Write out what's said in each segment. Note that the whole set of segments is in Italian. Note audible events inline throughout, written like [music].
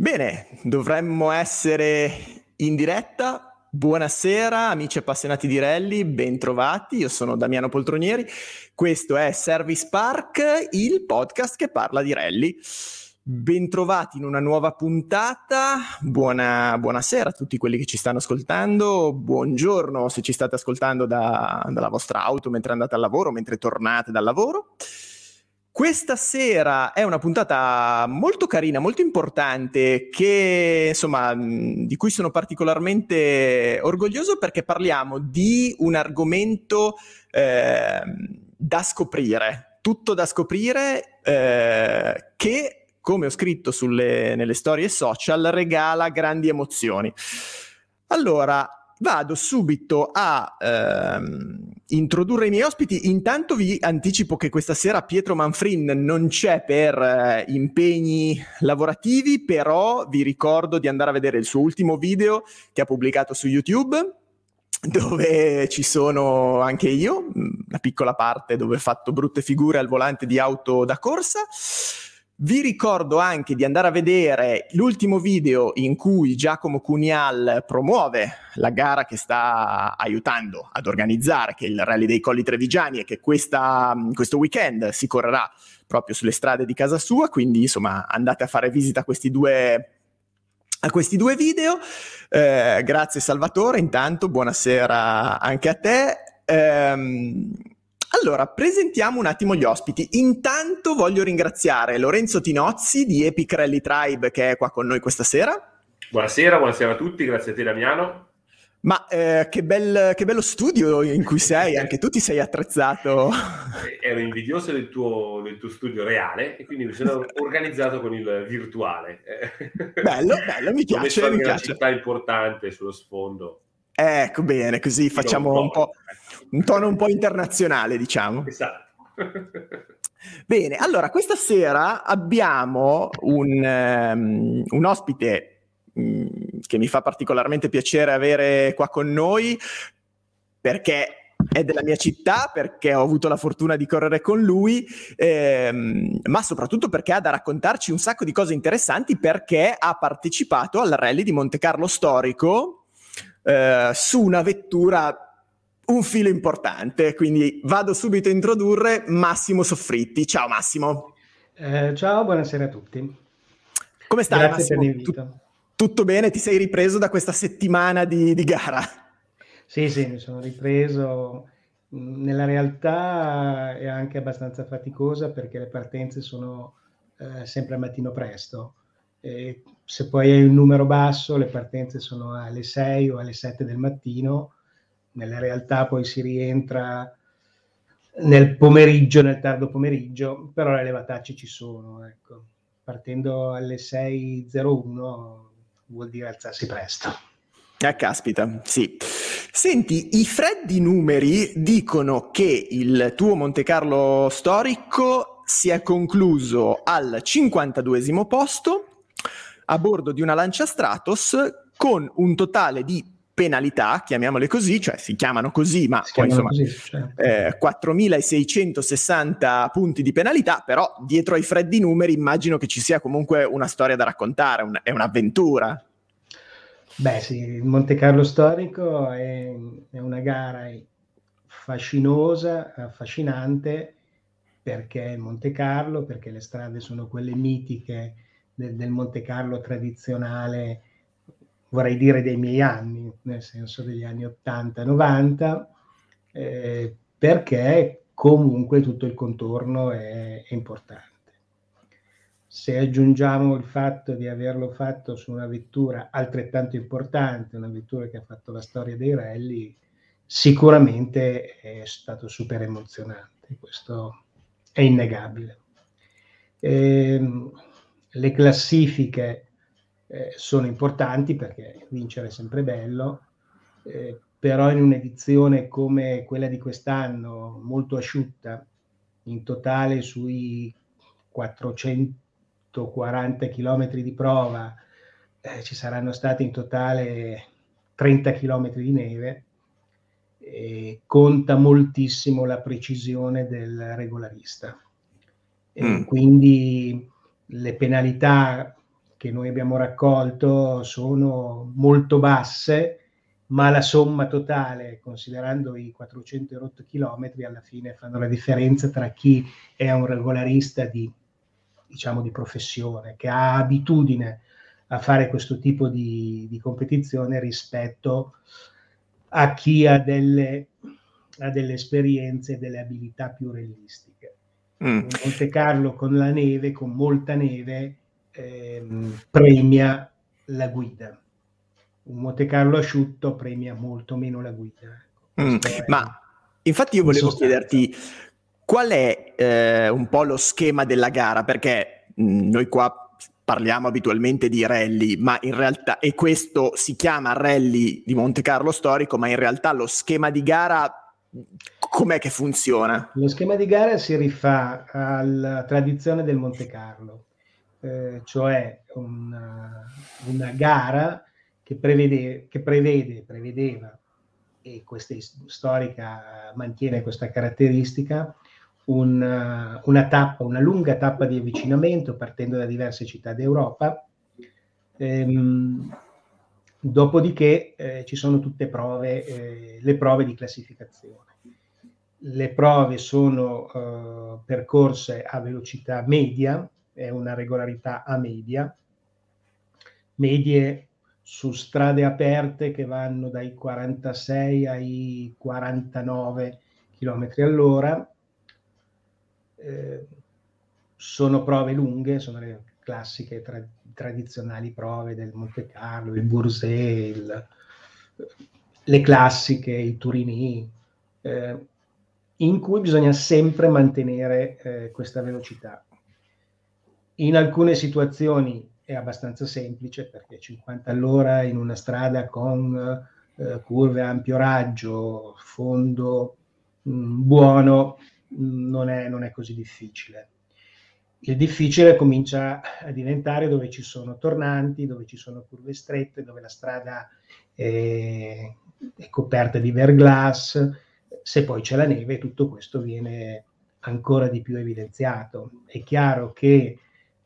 Bene, dovremmo essere in diretta. Buonasera amici appassionati di rally, bentrovati. Io sono Damiano Poltronieri. Questo è Service Park, il podcast che parla di rally. Bentrovati in una nuova puntata. Buona, buonasera a tutti quelli che ci stanno ascoltando. Buongiorno se ci state ascoltando da, dalla vostra auto mentre andate al lavoro, mentre tornate dal lavoro. Questa sera è una puntata molto carina, molto importante, che, insomma, di cui sono particolarmente orgoglioso perché parliamo di un argomento eh, da scoprire, tutto da scoprire, eh, che, come ho scritto sulle, nelle storie social, regala grandi emozioni. Allora, vado subito a ehm, introdurre i miei ospiti. Intanto vi anticipo che questa sera Pietro Manfrin non c'è per eh, impegni lavorativi, però vi ricordo di andare a vedere il suo ultimo video che ha pubblicato su YouTube dove ci sono anche io, una piccola parte dove ho fatto brutte figure al volante di auto da corsa. Vi ricordo anche di andare a vedere l'ultimo video in cui Giacomo Cunial promuove la gara che sta aiutando ad organizzare, che è il Rally dei Colli Trevigiani e che questa, questo weekend si correrà proprio sulle strade di casa sua, quindi insomma andate a fare visita a questi due, a questi due video. Eh, grazie Salvatore, intanto buonasera anche a te. Eh, allora, presentiamo un attimo gli ospiti. Intanto voglio ringraziare Lorenzo Tinozzi di Epic Rally Tribe che è qua con noi questa sera. Buonasera, buonasera a tutti, grazie a te Damiano. Ma eh, che, bel, che, bello studio in cui sei, anche tu ti sei attrezzato. Ero invidioso del tuo, del tuo studio reale e quindi mi sono [laughs] organizzato con il virtuale. Bello, bello, mi piace. Ho mi piace. una città importante sullo sfondo. Ecco, bene, così facciamo un po' un tono un po' internazionale, diciamo. Esatto. Bene, allora questa sera abbiamo un, um, un ospite um, che mi fa particolarmente piacere avere qua con noi perché è della mia città, perché ho avuto la fortuna di correre con lui, ehm, ma soprattutto perché ha da raccontarci un sacco di cose interessanti perché ha partecipato al rally di Monte Carlo storico eh, su una vettura un filo importante, quindi vado subito a introdurre Massimo Soffritti. Ciao Massimo. Eh, ciao, buonasera a tutti. Come stai Grazie Massimo? per l'invito. Tut- tutto bene? Ti sei ripreso da questa settimana di, di gara? Sì, sì, mi sono ripreso. Nella realtà è anche abbastanza faticosa perché le partenze sono eh, sempre al mattino presto. E se poi hai un numero basso, le partenze sono alle 6 o alle 7 del mattino nella realtà poi si rientra nel pomeriggio, nel tardo pomeriggio, però le levatacce ci sono. Ecco. Partendo alle 6.01 vuol dire alzarsi presto. Ah, caspita, sì. Senti, i freddi numeri dicono che il tuo Monte Carlo storico si è concluso al 52 posto a bordo di una Lancia Stratos con un totale di penalità, chiamiamole così, cioè si chiamano così, ma poi insomma così, certo. eh, 4.660 punti di penalità, però dietro ai freddi numeri immagino che ci sia comunque una storia da raccontare, un- è un'avventura. Beh sì, il Monte Carlo storico è, è una gara fascinosa, affascinante, perché è Monte Carlo, perché le strade sono quelle mitiche del, del Monte Carlo tradizionale, vorrei dire dei miei anni, nel senso degli anni 80-90, eh, perché comunque tutto il contorno è, è importante. Se aggiungiamo il fatto di averlo fatto su una vettura altrettanto importante, una vettura che ha fatto la storia dei rally, sicuramente è stato super emozionante, questo è innegabile. Ehm, le classifiche eh, sono importanti perché vincere è sempre bello, eh, però in un'edizione come quella di quest'anno, molto asciutta, in totale sui 440 km di prova, eh, ci saranno stati in totale 30 km di neve, e conta moltissimo la precisione del regolarista. E Mm. Quindi le penalità che noi abbiamo raccolto sono molto basse, ma la somma totale, considerando i 408 km, alla fine fanno la differenza tra chi è un regolarista di, diciamo, di professione, che ha abitudine a fare questo tipo di, di competizione rispetto a chi ha delle, ha delle esperienze e delle abilità più realistiche. Mm. Monte Carlo con la neve, con molta neve, ehm, premia la guida. Un Monte Carlo asciutto premia molto meno la guida. Ecco. Mm. Ma infatti io volevo chiederti qual è eh, un po' lo schema della gara, perché mh, mm, noi qua parliamo abitualmente di rally, ma in realtà, e questo si chiama rally di Monte Carlo storico, ma in realtà lo schema di gara com'è che funziona? Lo schema di gara si rifà alla tradizione del Monte Carlo, eh, cioè una, una gara che prevede, che prevede, prevedeva, e questa storica mantiene questa caratteristica, una, una, tappa, una lunga tappa di avvicinamento partendo da diverse città d'Europa. Ehm, dopodiché eh, ci sono tutte prove, eh, le prove di classificazione. Le prove sono eh, percorse a velocità media, è una regolarità a media, medie su strade aperte che vanno dai 46 ai 49 km all'ora, eh, sono prove lunghe, sono le classiche tra, tradizionali prove del Monte Carlo, il Bourset, il, le classiche, i Turini, eh, in cui bisogna sempre mantenere eh, questa velocità. In alcune situazioni è abbastanza semplice perché 50 all'ora in una strada con eh, curve a ampio raggio, fondo mh, mm, buono, non è, non è così difficile. Il difficile comincia a diventare dove ci sono tornanti, dove ci sono curve strette, dove la strada è, è coperta di verglass, se poi c'è la neve tutto questo viene ancora di più evidenziato. È chiaro che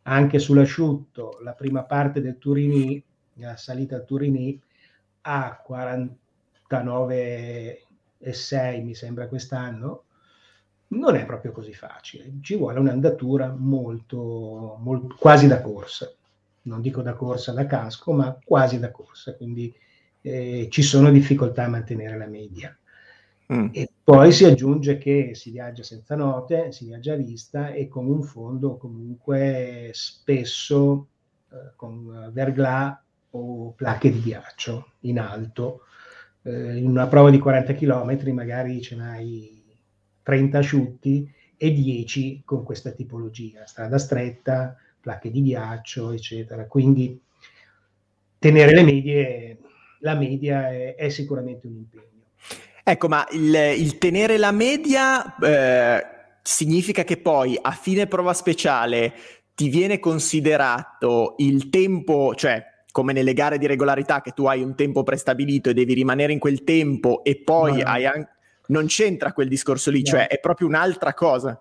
anche sull'asciutto la prima parte del Turini, la salita al Turini, a 49,6 mi sembra quest'anno, non è proprio così facile, ci vuole un'andatura molto, molto, quasi da corsa, non dico da corsa da casco, ma quasi da corsa, quindi eh, ci sono difficoltà a mantenere la media. Mm. E poi si aggiunge che si viaggia senza note, si viaggia a vista e con un fondo comunque spesso eh, con verglas o placche di ghiaccio in alto. Eh, in una prova di 40 km magari ce n'hai 30 asciutti e 10 con questa tipologia, strada stretta, placche di ghiaccio, eccetera. Quindi tenere le medie, la media è, è sicuramente un impegno. Ecco, ma il, il tenere la media eh, significa che poi a fine prova speciale ti viene considerato il tempo, cioè come nelle gare di regolarità che tu hai un tempo prestabilito e devi rimanere in quel tempo e poi no. hai anche non c'entra quel discorso lì, no. cioè è proprio un'altra cosa.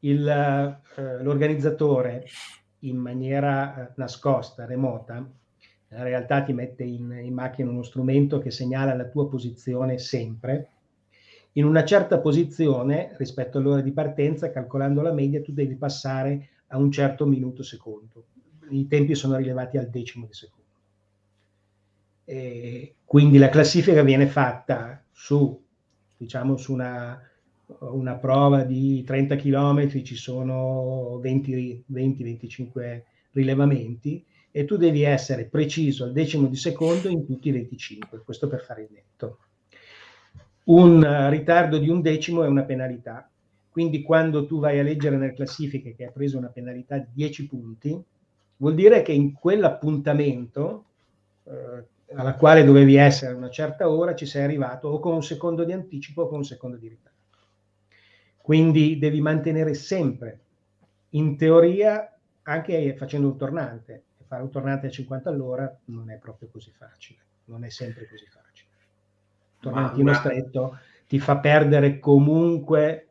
Il, eh, l'organizzatore in maniera eh, nascosta, remota, in realtà ti mette in, in, macchina uno strumento che segnala la tua posizione sempre. In una certa posizione rispetto all'ora di partenza, calcolando la media, tu devi passare a un certo minuto secondo. I tempi sono rilevati al decimo di secondo. E quindi la classifica viene fatta su diciamo su una, una prova di 30 km ci sono 20-25 rilevamenti e tu devi essere preciso al decimo di secondo in tutti i 25, questo per fare il netto. Un ritardo di un decimo è una penalità, quindi quando tu vai a leggere nelle classifiche che hai preso una penalità di 10 punti, vuol dire che in quell'appuntamento eh, alla quale dovevi essere a una certa ora, ci sei arrivato o con un secondo di anticipo o con un secondo di ritardo. Quindi devi mantenere sempre, in teoria, anche facendo un tornante, fare un tornante a 50 all'ora non è proprio così facile, non è sempre così facile. Il tornantino ma... stretto ti fa perdere comunque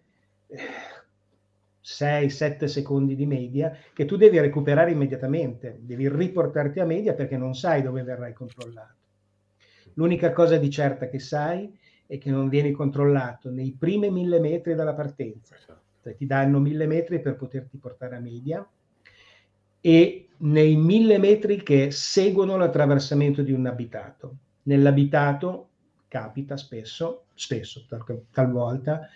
6-7 secondi di media che tu devi recuperare immediatamente, devi riportarti a media perché non sai dove verrai controllato. L'unica cosa di certa che sai è che non vieni controllato nei primi mille metri dalla partenza, cioè ti danno mille metri per poterti portare a media e nei mille metri che seguono l'attraversamento di un abitato. Nell'abitato capita spesso, spesso talvolta,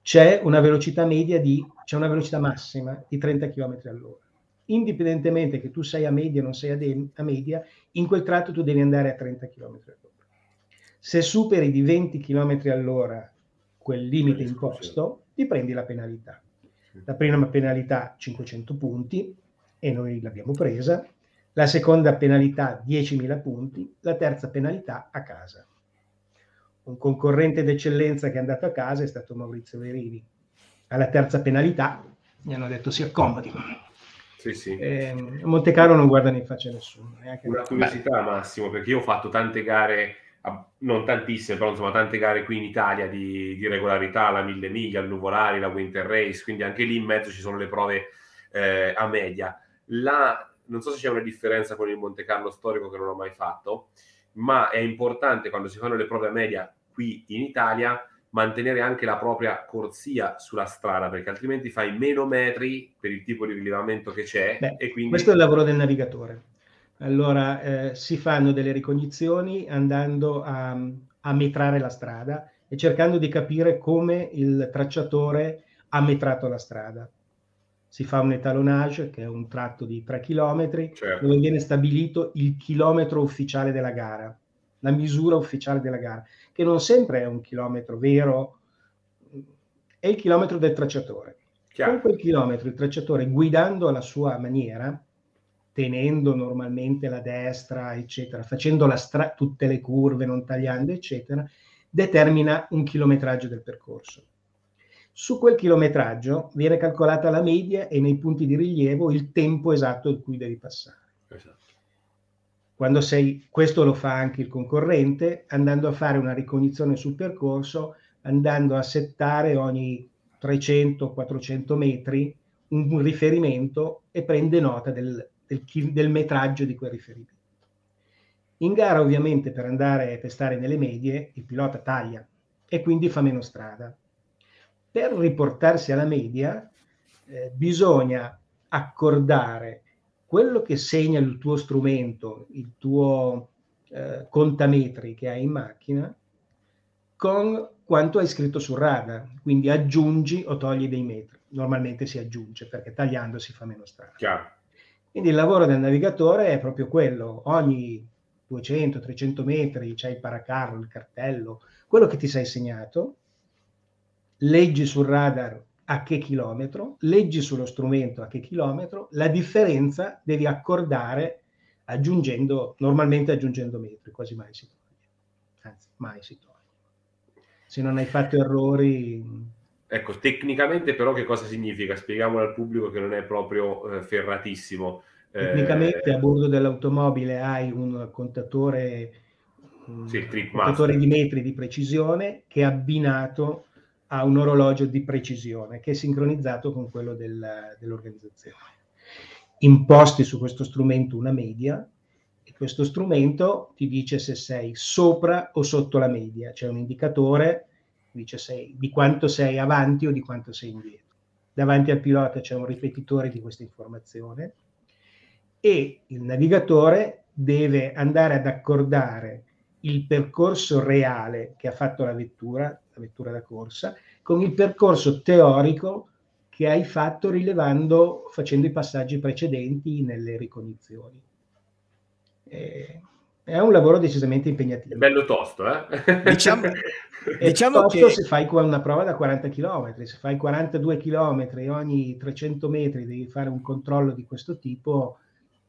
c'è una velocità media di, c'è una velocità massima di 30 km all'ora. Indipendentemente che tu sei a media o non sei a, de- a, media, in quel tratto tu devi andare a 30 km all'ora. Se superi di 20 km all'ora quel limite imposto, ti prendi la penalità. La prima penalità 500 punti e noi l'abbiamo presa, la seconda penalità 10.000 punti, la terza penalità a casa un concorrente d'eccellenza che è andato a casa è stato Maurizio Verini. Alla terza penalità mi hanno detto si accomodi. Sì, sì. Eh, Monte Carlo non guarda in faccia nessuno. Una curiosità. Massimo, perché io ho fatto tante gare, non tantissime, però insomma tante gare qui in Italia di, di regolarità, la Mille Miglia, il Nuvolari, la Winter Race, quindi anche lì in mezzo ci sono le prove eh, a media. La, non so se c'è una differenza con il Monte Carlo storico che non ho mai fatto, ma è importante quando si fanno le prove a media qui in Italia mantenere anche la propria corsia sulla strada perché altrimenti fai meno metri per il tipo di rilevamento che c'è Beh, e quindi... questo è il lavoro del navigatore. Allora eh, si fanno delle ricognizioni andando a, a metrare la strada e cercando di capire come il tracciatore ha metrato la strada si fa un etalonage che è un tratto di 3 km certo. dove viene stabilito il chilometro ufficiale della gara la misura ufficiale della gara, che non sempre è un chilometro vero, è il chilometro del tracciatore. Chiaro. Con quel chilometro il tracciatore guidando alla sua maniera, tenendo normalmente la destra, eccetera, facendo stra- tutte le curve, non tagliando, eccetera, determina un chilometraggio del percorso. Su quel chilometraggio viene calcolata la media e nei punti di rilievo il tempo esatto in cui devi passare. Esatto. Quando sei, questo lo fa anche il concorrente, andando a fare una ricognizione sul percorso, andando a settare ogni 300-400 metri un riferimento e prende nota del, del, del, metraggio di quel riferimento. In gara ovviamente per andare per stare nelle medie il pilota taglia e quindi fa meno strada. Per riportarsi alla media eh, bisogna accordare quello che segna il tuo strumento, il tuo eh, contametri che hai in macchina, con quanto hai scritto sul radar. Quindi aggiungi o togli dei metri. Normalmente si aggiunge perché tagliando si fa meno strada. Chiaro. Quindi il lavoro del navigatore è proprio quello. Ogni 200-300 metri c'è il paracarro, il cartello, quello che ti sei segnato, leggi sul radar a che chilometro, leggi sullo strumento a che chilometro, la differenza devi accordare aggiungendo, normalmente aggiungendo metri, quasi mai si toglie, anzi mai si toglie. Se non hai fatto errori... Ecco, tecnicamente però che cosa significa? Spieghiamolo al pubblico che non è proprio eh, ferratissimo. Eh, tecnicamente eh... a bordo dell'automobile hai un contatore, un sì, contatore di metri di precisione che è abbinato ha un orologio di precisione che è sincronizzato con quello del, dell'organizzazione. Imposti su questo strumento una media e questo strumento ti dice se sei sopra o sotto la media, c'è un indicatore dice sei, di quanto sei avanti o di quanto sei indietro. Davanti al pilota c'è un ripetitore di questa informazione e il navigatore deve andare ad accordare il percorso reale che ha fatto la vettura, la vettura da corsa, con il percorso teorico che hai fatto rilevando, facendo i passaggi precedenti nelle ricognizioni. Eh, è un lavoro decisamente impegnativo. È bello tosto, eh? [laughs] Diciamo, [laughs] diciamo tosto che... se fai una prova da 40 km, se fai 42 km ogni 300 metri devi fare un controllo di questo tipo,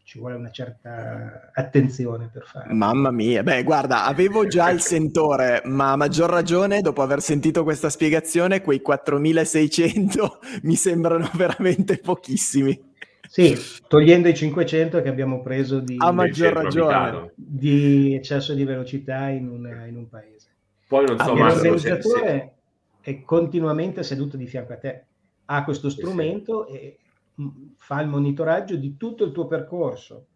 ci vuole una certa attenzione per fare. Mamma mia, beh guarda, avevo già il [laughs] sentore, ma a maggior ragione dopo aver sentito questa spiegazione, quei 4600 [laughs] mi sembrano veramente pochissimi. Sì, togliendo i 500 che abbiamo preso di, a maggior ragione di eccesso di velocità in un, in un paese. Poi non so, ah, l'organizzatore è continuamente seduto di fianco a te ha questo strumento sì, sì. e fa il monitoraggio di tutto il tuo percorso.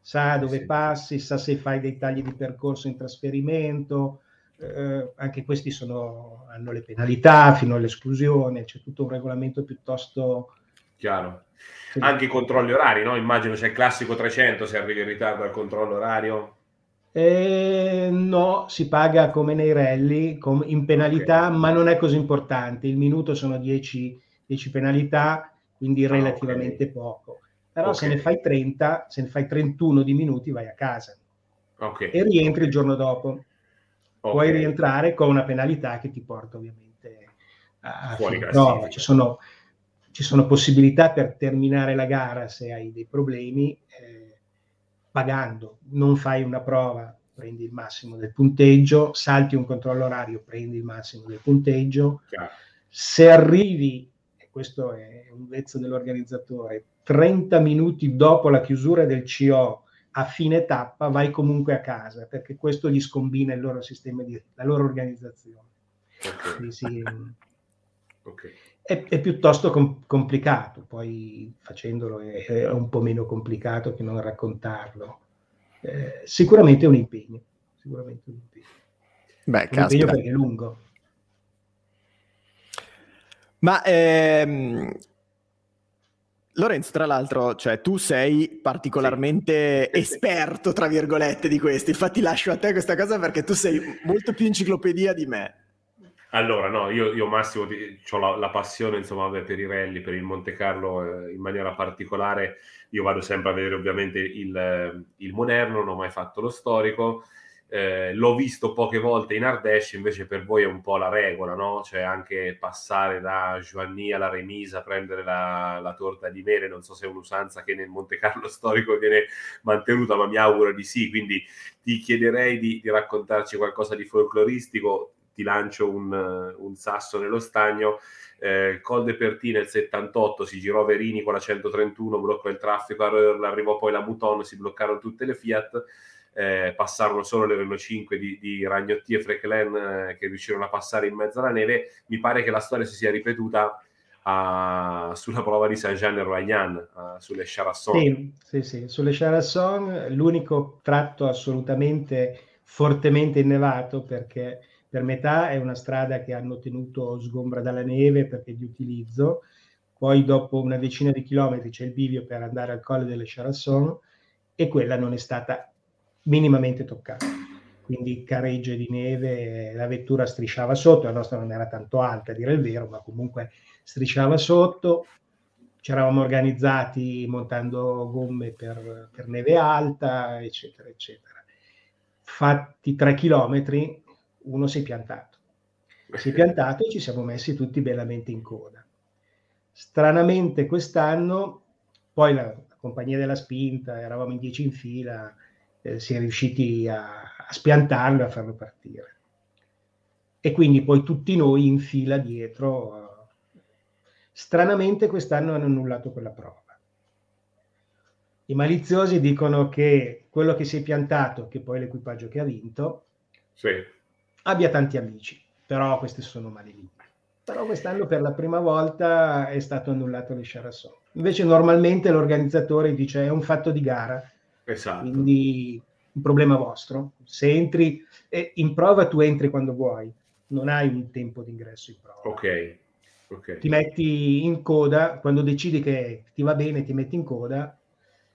Sa dove sì. passi, sa se fai dei tagli di percorso in trasferimento, eh, anche questi sono, hanno le penalità fino all'esclusione, c'è tutto un regolamento piuttosto... Chiaro. Sì. Anche i controlli orari, no? Immagino c'è il classico 300 se arrivi in ritardo al controllo orario. Eh, no, si paga come nei rally com- in penalità, okay. ma non è così importante. Il minuto sono 10, 10 penalità, quindi ah, relativamente okay. poco. Però okay. se ne fai 30, se ne fai 31 di minuti, vai a casa. E rientri il giorno dopo. Puoi rientrare con una penalità che ti porta ovviamente a fuori prova. Ci sono, ci sono possibilità per terminare la gara se hai dei problemi. Eh, pagando, non fai una prova, prendi il massimo del punteggio, salti un controllo orario, prendi il massimo del punteggio. Chiaro. Se arrivi, questo è un vezzo dell'organizzatore, 30 minuti dopo la chiusura del CO a fine tappa, vai comunque a casa, perché questo gli scombina il loro sistema di la loro organizzazione. Okay. Sì, [laughs] okay. È, è, piuttosto com- complicato, poi facendolo è, è, un po' meno complicato che non raccontarlo. Eh, sicuramente è un impegno, sicuramente un impegno. Beh, un impegno perché è lungo. Ma ehm, Lorenzo, tra l'altro, cioè, tu sei particolarmente sì. esperto, tra virgolette, di questi. Infatti lascio a te questa cosa perché tu sei molto più enciclopedia di me. Allora, no, io, io Massimo ho la, la, passione insomma, per i rally, per il Monte Carlo eh, in maniera particolare. Io vado sempre a vedere ovviamente il, il moderno, non ho mai fatto lo storico. Eh, l'ho visto poche volte in Ardèche, invece per voi è un po' la regola, no? Cioè anche passare da Giovanni alla Remisa, prendere la, la, torta di mele, non so se è un'usanza che nel Monte Carlo storico viene mantenuta, ma mi auguro di sì. Quindi ti chiederei di, di raccontarci qualcosa di folcloristico ti lancio un, un sasso nello stagno. Eh, Col de Pertì nel 78 si girò Verini con la 131, bloccò il traffico, arrivò poi la Mouton, si bloccarono tutte le Fiat. Eh, passarono solo le Renault 5 di, di Ragnotti e Freclen eh, che riuscirono a passare in mezzo alla neve. Mi pare che la storia si sia ripetuta a, sulla prova di Saint-Jean e Royan, sulle Charasson. Sì, sì, sì, sulle Charasson, l'unico tratto assolutamente fortemente innevato perché per metà è una strada che hanno tenuto sgombra dalla neve perché di utilizzo, poi dopo una decina di chilometri c'è il bivio per andare al colle delle Charasson e quella non è stata minimamente toccata. Quindi caregge di neve, la vettura strisciava sotto, la nostra non era tanto alta a dire il vero, ma comunque strisciava sotto, ci eravamo organizzati montando gomme per, per neve alta, eccetera, eccetera. Fatti tre chilometri, uno si è piantato. Si è piantato e ci siamo messi tutti bellamente in coda. Stranamente quest'anno, poi la, la compagnia della spinta, eravamo in dieci in fila, eh, si è riusciti a, a spiantarlo e a farlo partire. E quindi poi tutti noi in fila dietro. Uh, stranamente quest'anno hanno annullato quella prova. I maliziosi dicono che quello che si è piantato, che poi è l'equipaggio che ha vinto, sì abbia tanti amici, però questi sono maledini. Però quest'anno per la prima volta è stato annullato le Charasson. Invece normalmente l'organizzatore dice è un fatto di gara, esatto. quindi un problema vostro. Se entri eh, in prova tu entri quando vuoi, non hai un tempo di ingresso in prova. Ok. okay. Ti metti in coda, quando decidi che ti va bene ti metti in coda,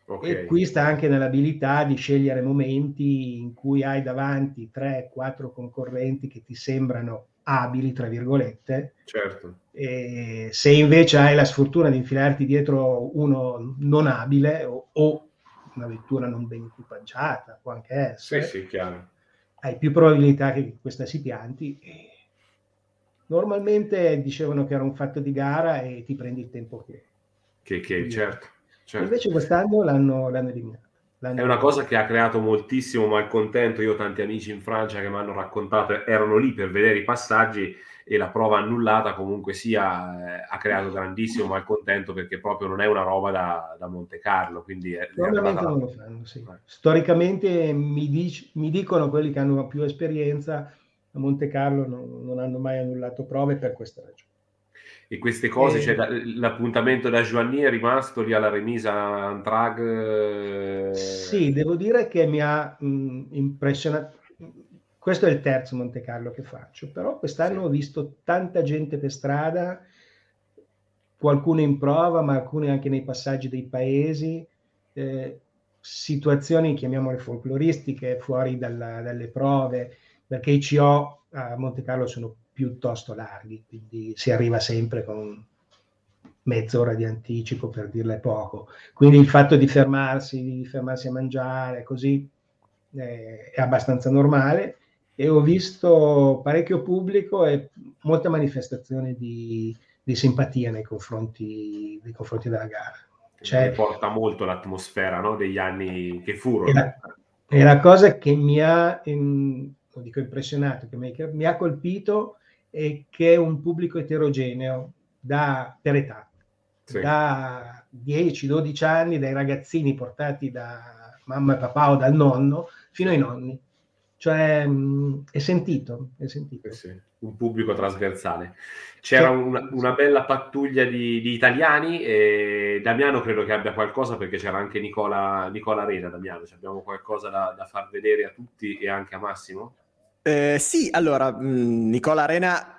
Okay. E qui sta anche nell'abilità di scegliere momenti in cui hai davanti 3-4 concorrenti che ti sembrano abili, tra virgolette. Certo. E se invece hai la sfortuna di infilarti dietro uno non abile o, o una vettura non ben equipaggiata, può anche essere. Sì, sì, chiaro. Hai più probabilità che questa si pianti. Normalmente dicevano che era un fatto di gara e ti prendi il tempo che... Che, che certo Certo. Invece quest'anno l'hanno, l'hanno eliminato. L'hanno è una cosa che ha creato moltissimo malcontento. Io ho tanti amici in Francia che mi hanno raccontato, erano lì per vedere i passaggi e la prova annullata comunque sia eh, ha creato grandissimo malcontento perché proprio non è una roba da, da Monte Carlo. Quindi è, Normalmente non lo fanno, sì. Eh. Storicamente mi, dic- mi, dicono quelli che hanno più esperienza, a Monte Carlo non, non hanno mai annullato prove per questa ragione. E queste cose, e... cioè, l'appuntamento da Giovanni è rimasto lì alla remisa Antrag? Eh... Sì, devo dire che mi ha mh, impressionato. Questo è il terzo Monte Carlo che faccio, però quest'anno ho visto tanta gente per strada, qualcuno in prova, ma alcuni anche nei passaggi dei paesi. Eh, situazioni, chiamiamole folcloristiche, fuori dalla, dalle prove, perché i CO a Monte Carlo sono piuttosto larghi, quindi si arriva sempre con mezz'ora di anticipo per dirle poco. Quindi il fatto di fermarsi, di fermarsi a mangiare, così eh, è abbastanza normale e ho visto parecchio pubblico e molta manifestazione di, di simpatia nei confronti, nei confronti, della gara. Cioè, porta molto l'atmosfera no? degli anni che furono. E la, e la cosa che mi ha, in, dico impressionato, che mi, mi ha colpito e che è un pubblico eterogeneo da, per età, sì. da 10-12 anni, dai ragazzini portati da mamma e papà o dal nonno, fino ai nonni. Cioè mh, è sentito, è sentito. Eh sì, un pubblico trasversale. C'era una, una, bella pattuglia di, di, italiani e Damiano credo che abbia qualcosa perché c'era anche Nicola, Nicola Arena, Damiano, Ci abbiamo qualcosa da, da far vedere a tutti e anche a Massimo? Eh, sì, allora, mh, Nicola Arena,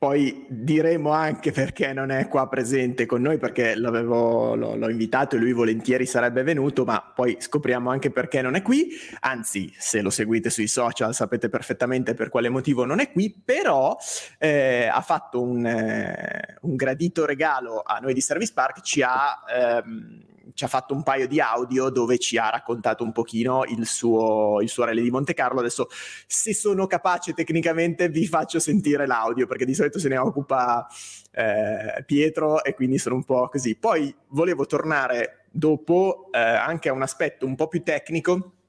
poi diremo anche perché non è qua presente con noi, perché l'ho, l'ho, invitato e lui volentieri sarebbe venuto, ma poi scopriamo anche perché non è qui. Anzi, se lo seguite sui social sapete perfettamente per quale motivo non è qui, però eh, ha fatto un, eh, un, gradito regalo a noi di Service Park, ci ha... Ehm, ci ha fatto un paio di audio dove ci ha raccontato un pochino il suo, il suo rally di Monte Carlo. Adesso, se sono capace tecnicamente, vi faccio sentire l'audio perché di solito se ne occupa eh, Pietro e quindi sono un po' così. Poi volevo tornare dopo eh, anche a un aspetto un po' più tecnico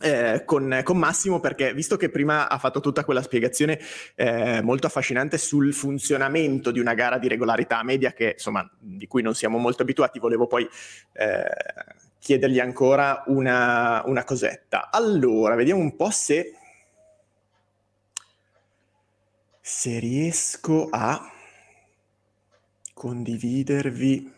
eh, con, con, Massimo perché visto che prima ha fatto tutta quella spiegazione eh, molto affascinante sul funzionamento di una gara di regolarità media che insomma di cui non siamo molto abituati volevo poi eh, chiedergli ancora una, una cosetta. Allora vediamo un po' se se riesco a condividervi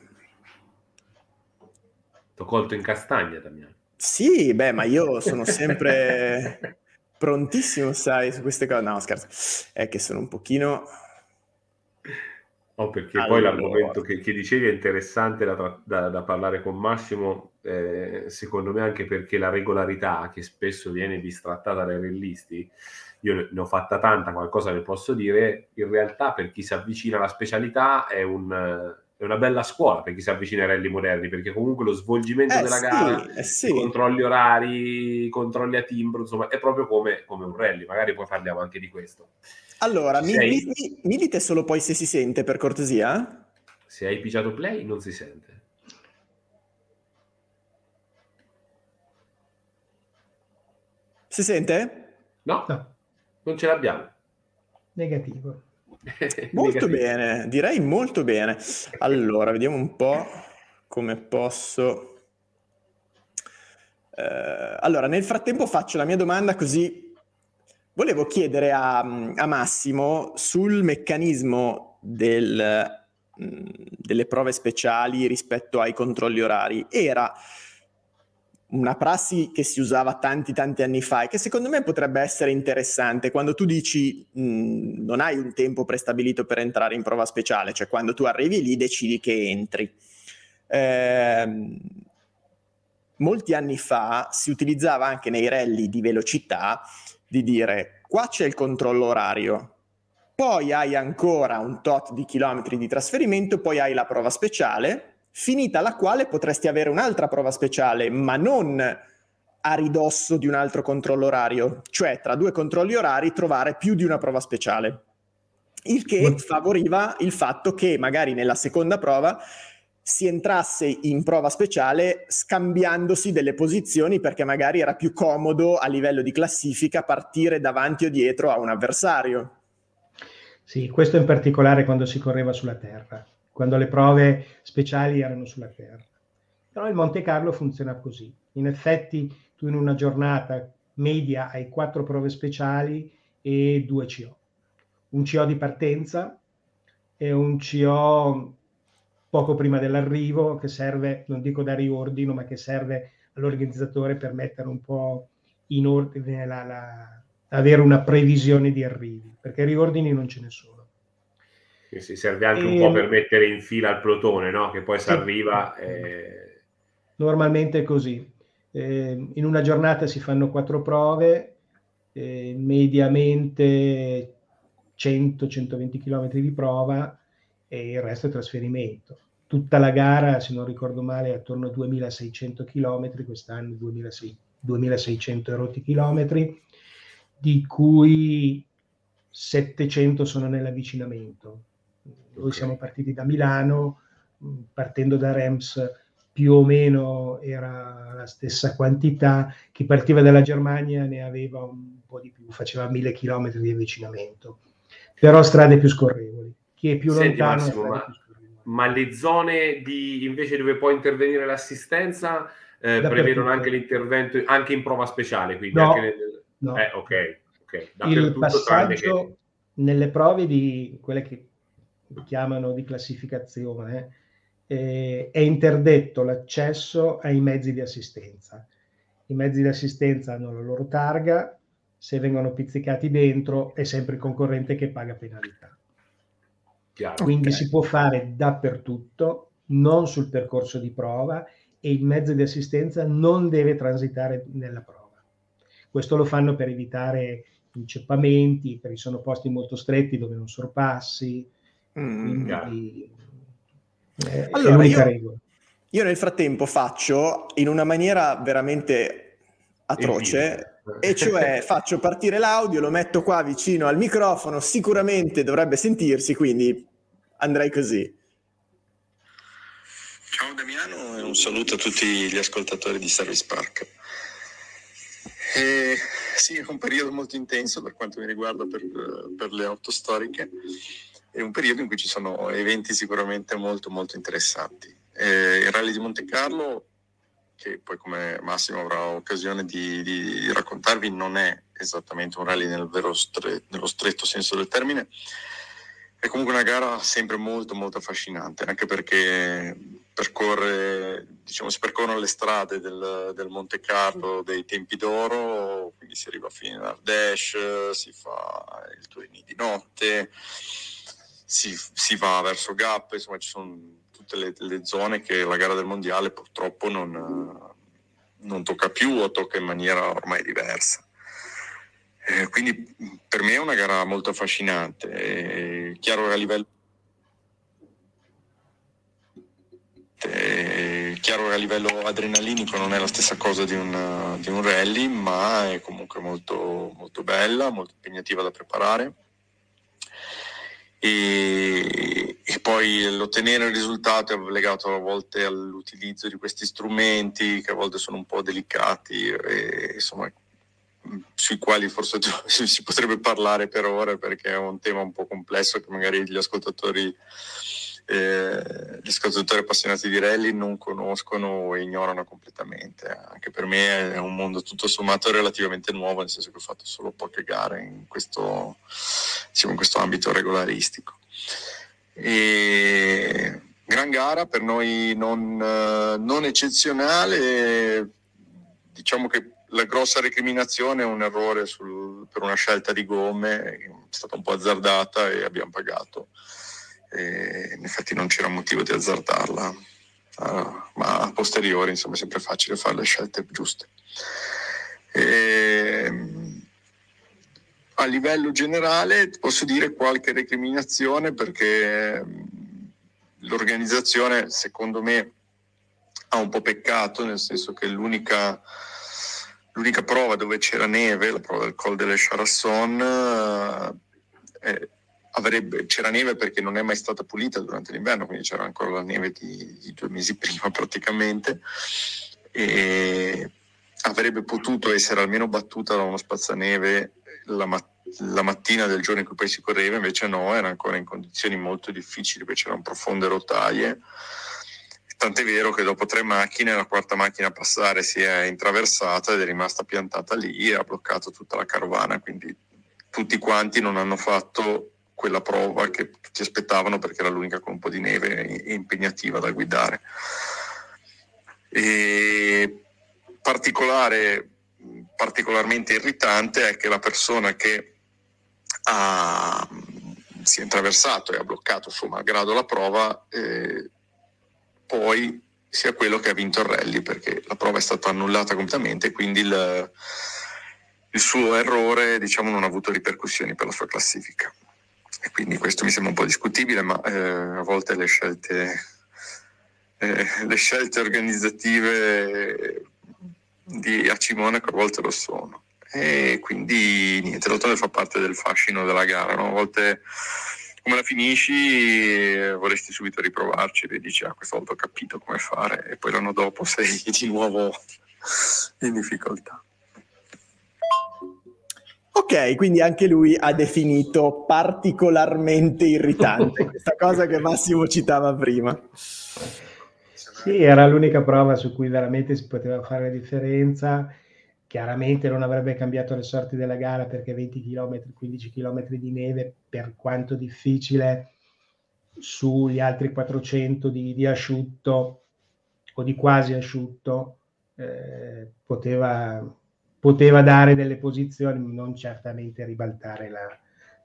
T'ho colto in castagna Damiano sì, beh, ma io sono sempre [laughs] prontissimo, sai, su queste cose. No, scherzo, è che sono un pochino... Oh, perché allora. poi l'argomento che, che, dicevi è interessante da, da, da parlare con Massimo, eh, secondo me anche perché la regolarità che spesso viene bistrattata dai realisti, io ne ho fatta tanta, qualcosa ne posso dire, in realtà per chi si avvicina alla specialità è un è una bella scuola per chi si avvicina ai rally moderni, perché comunque lo svolgimento eh, della sì, gara, eh sì. i controlli orari, i controlli a timbro, insomma, è proprio come, come, un rally. Magari poi parliamo anche di questo. Allora, mi, hai... mi, mi, dite solo poi se si sente, per cortesia? Se hai pigiato play, non si sente. Si sente? No, no. non ce l'abbiamo. Negativo. [laughs] molto bene, direi molto bene. Allora, vediamo un po' come posso... Uh, allora, nel frattempo faccio la mia domanda così volevo chiedere a, a Massimo sul meccanismo del, delle prove speciali rispetto ai controlli orari. Era una prassi che si usava tanti tanti anni fa e che secondo me potrebbe essere interessante quando tu dici mh, non hai un tempo prestabilito per entrare in prova speciale, cioè quando tu arrivi lì decidi che entri. Eh, molti anni fa si utilizzava anche nei rally di velocità di dire qua c'è il controllo orario, poi hai ancora un tot di chilometri di trasferimento, poi hai la prova speciale finita la quale potresti avere un'altra prova speciale, ma non a ridosso di un altro controllo orario, cioè tra due controlli orari trovare più di una prova speciale. Il che favoriva il fatto che magari nella seconda prova si entrasse in prova speciale scambiandosi delle posizioni perché magari era più comodo a livello di classifica partire davanti o dietro a un avversario. Sì, questo in particolare quando si correva sulla terra quando le prove speciali erano sulla terra. Però il Monte Carlo funziona così. In effetti tu in una giornata media hai quattro prove speciali e due CO. Un CO di partenza, e un CO poco prima dell'arrivo che serve, non dico da riordino, ma che serve all'organizzatore per mettere un po' in ordine, la, la, avere una previsione di arrivi, perché riordini non ce ne sono. Che si serve anche e... un po' per mettere in fila il plotone, no? che poi si arriva... Eh... Normalmente è così. Eh, in una giornata si fanno quattro prove, eh, mediamente 100-120 km di prova e il resto è trasferimento. Tutta la gara, se non ricordo male, è attorno a 2600 km, quest'anno 2600 rotti chilometri, di cui 700 sono nell'avvicinamento. Noi siamo partiti da Milano, partendo da Rems più o meno era la stessa quantità, chi partiva dalla Germania ne aveva un po' di più, faceva 1000 km di avvicinamento, però strade più scorrevoli. Chi è più Senti, lontano... Massimo, ma, ma, le zone di, invece dove può intervenire l'assistenza eh, prevedono anche l'intervento anche in prova speciale, quindi no, anche nel... no. Eh, ok, ok. Il passaggio che... nelle prove di quelle che chiamano di classificazione eh, è interdetto l'accesso ai mezzi di assistenza. I mezzi di assistenza hanno la loro targa, se vengono pizzicati dentro è sempre il concorrente che paga penalità. Chiaro, Quindi okay. si può fare dappertutto, non sul percorso di prova e il mezzo di assistenza non deve transitare nella prova. Questo lo fanno per evitare inceppamenti, perché sono posti molto stretti dove non sorpassi. Mm, quindi, eh, allora, io, io, nel frattempo faccio in una maniera veramente atroce, e cioè [laughs] faccio partire l'audio, lo metto qua vicino al microfono, sicuramente dovrebbe sentirsi, quindi andrei così. Ciao Damiano e un saluto a tutti gli ascoltatori di Service Park. E, sì, è un periodo molto intenso per quanto mi riguarda per, per le auto storiche è un periodo in cui ci sono eventi sicuramente molto molto interessanti. Eh, il rally di Monte Carlo, che poi come Massimo avrà occasione di, di, raccontarvi, non è esattamente un rally nel vero stre, nello stretto senso del termine, è comunque una gara sempre molto molto affascinante, anche perché percorre, diciamo, si percorrono le strade del, del Monte Carlo dei tempi d'oro, quindi si arriva fino all'Ardèche, si fa il Turini di notte, si, si va verso Gap, insomma ci sono tutte le, le, zone che la gara del mondiale purtroppo non, non tocca più o tocca in maniera ormai diversa. Eh, quindi per me è una gara molto affascinante. È chiaro che a livello È chiaro che a livello adrenalinico non è la stessa cosa di un, di un rally, ma è comunque molto, molto bella, molto impegnativa da preparare e, e, poi l'ottenere il risultato è legato a volte all'utilizzo di questi strumenti che a volte sono un po' delicati e insomma sui quali forse [laughs] si potrebbe parlare per ore perché è un tema un po' complesso che magari gli ascoltatori eh, gli ascoltatori appassionati di rally non conoscono o ignorano completamente. Anche per me è un mondo tutto sommato relativamente nuovo, nel senso che ho fatto solo poche gare in questo, diciamo, in questo ambito regolaristico. E gran gara per noi non, non eccezionale, diciamo che la grossa recriminazione è un errore sul, per una scelta di gomme, è stata un po' azzardata e abbiamo pagato e effetti non c'era motivo di azzardarla, uh, ma a posteriori insomma è sempre facile fare le scelte giuste. E, a livello generale posso dire qualche recriminazione perché l'organizzazione secondo me ha un po' peccato, nel senso che l'unica, l'unica prova dove c'era neve, la prova del Col de Charasson, eh, avrebbe, c'era neve perché non è mai stata pulita durante l'inverno, quindi c'era ancora la neve di, di due mesi [laughs] prima praticamente, e avrebbe potuto essere almeno battuta da uno spazzaneve la, mat- la mattina del giorno in cui poi si correva, invece no, era ancora in condizioni molto difficili perché c'erano profonde rotaie. Tant'è vero che dopo tre macchine, la quarta macchina a passare si è intraversata ed è rimasta piantata lì e ha bloccato tutta la carovana. Quindi tutti quanti non hanno fatto quella prova che ti aspettavano perché era l'unica con un po' di neve e impegnativa da guidare. E particolare, particolarmente irritante è che la persona che ha, si è intraversato e ha bloccato suo malgrado la prova eh, poi sia quello che ha vinto il rally perché la prova è stata annullata completamente quindi il, il suo errore diciamo, non ha avuto ripercussioni per la sua classifica. E quindi questo mi sembra un po' discutibile, ma eh, a volte le scelte, eh, le scelte organizzative di AC Monaco a volte lo sono. E quindi niente, l'autunno fa parte del fascino della gara, no? a volte come la finisci vorresti subito riprovarci e dici ah questa volta ho capito come fare e poi l'anno dopo sei [laughs] di nuovo in difficoltà. Ok, quindi anche lui ha definito particolarmente irritante [laughs] questa cosa che Massimo citava prima. Sì, era l'unica prova su cui veramente si poteva fare la differenza. Chiaramente non avrebbe cambiato le sorti della gara perché 20 km, 15 km di neve, per quanto difficile, sugli altri 400 di, di asciutto o di quasi asciutto, eh, poteva poteva dare delle posizioni, non certamente ribaltare la,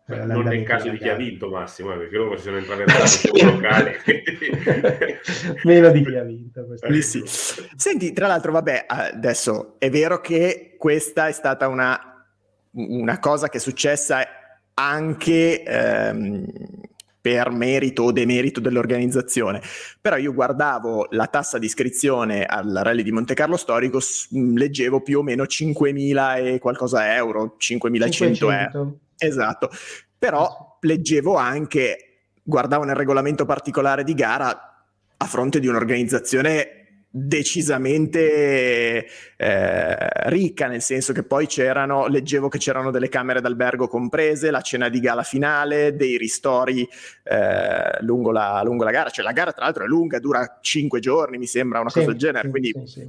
Beh, non nel caso di chi ha vinto Massimo, eh, perché loro si sono intraversati sul locale. Meno di chi ha vinto. Lì sì. Senti, tra l'altro, vabbè, adesso è vero che questa è stata una, una cosa che è successa anche ehm, per merito o demerito dell'organizzazione. Però io guardavo la tassa di iscrizione al Rally di Monte Carlo storico, leggevo più o meno 5.000 e qualcosa euro, 5.100 euro. Esatto. Però leggevo anche, guardavo nel regolamento particolare di gara a fronte di un'organizzazione decisamente eh, ricca, nel senso che poi c'erano, leggevo che c'erano delle camere d'albergo comprese, la cena di gala finale, dei ristori eh, lungo, la, lungo, la, gara, cioè la gara tra l'altro è lunga, dura cinque giorni, mi sembra, una sì, cosa del genere, sì, quindi sì,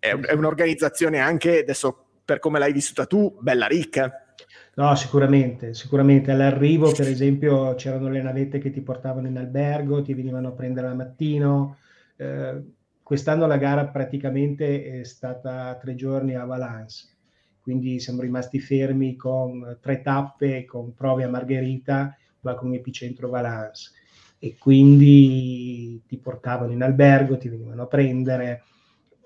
è, è un'organizzazione anche, adesso per come l'hai vissuta tu, bella ricca. No, sicuramente, sicuramente. All'arrivo, per esempio, c'erano le navette che ti portavano in albergo, ti venivano a prendere al mattino. Eh, Quest'anno la gara praticamente è stata tre giorni a Valence, quindi siamo rimasti fermi con tre tappe, con prove a Margherita, ma con epicentro Valence. E quindi ti portavano in albergo, ti venivano a prendere.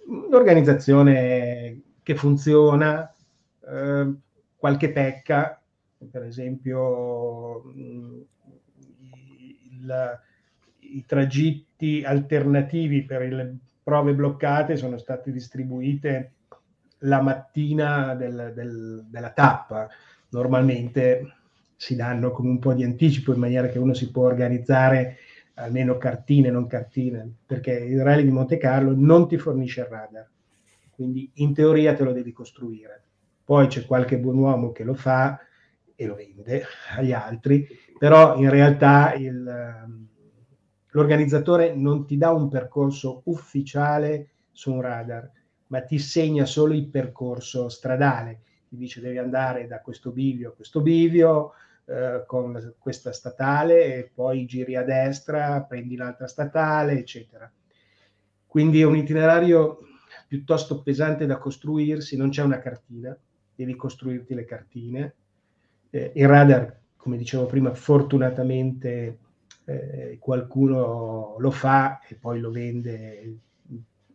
Un'organizzazione che funziona, eh, qualche pecca, per esempio il, i tragitti alternativi per il prove bloccate sono state distribuite la mattina del, del, della tappa. Normalmente si danno con un po' di anticipo in maniera che uno si può organizzare almeno cartine, non cartine, perché il rally di Monte Carlo non ti fornisce il radar, quindi in teoria te lo devi costruire. Poi c'è qualche buon uomo che lo fa e lo vende agli altri, però in realtà il, l'organizzatore non ti dà un percorso ufficiale su un radar, ma ti segna solo il percorso stradale. Ti dice devi andare da questo bivio a questo bivio eh, con questa statale e poi giri a destra, prendi l'altra statale, eccetera. Quindi è un itinerario piuttosto pesante da costruirsi, non c'è una cartina, devi costruirti le cartine. Eh, il radar, come dicevo prima, fortunatamente eh, qualcuno lo fa e poi lo vende.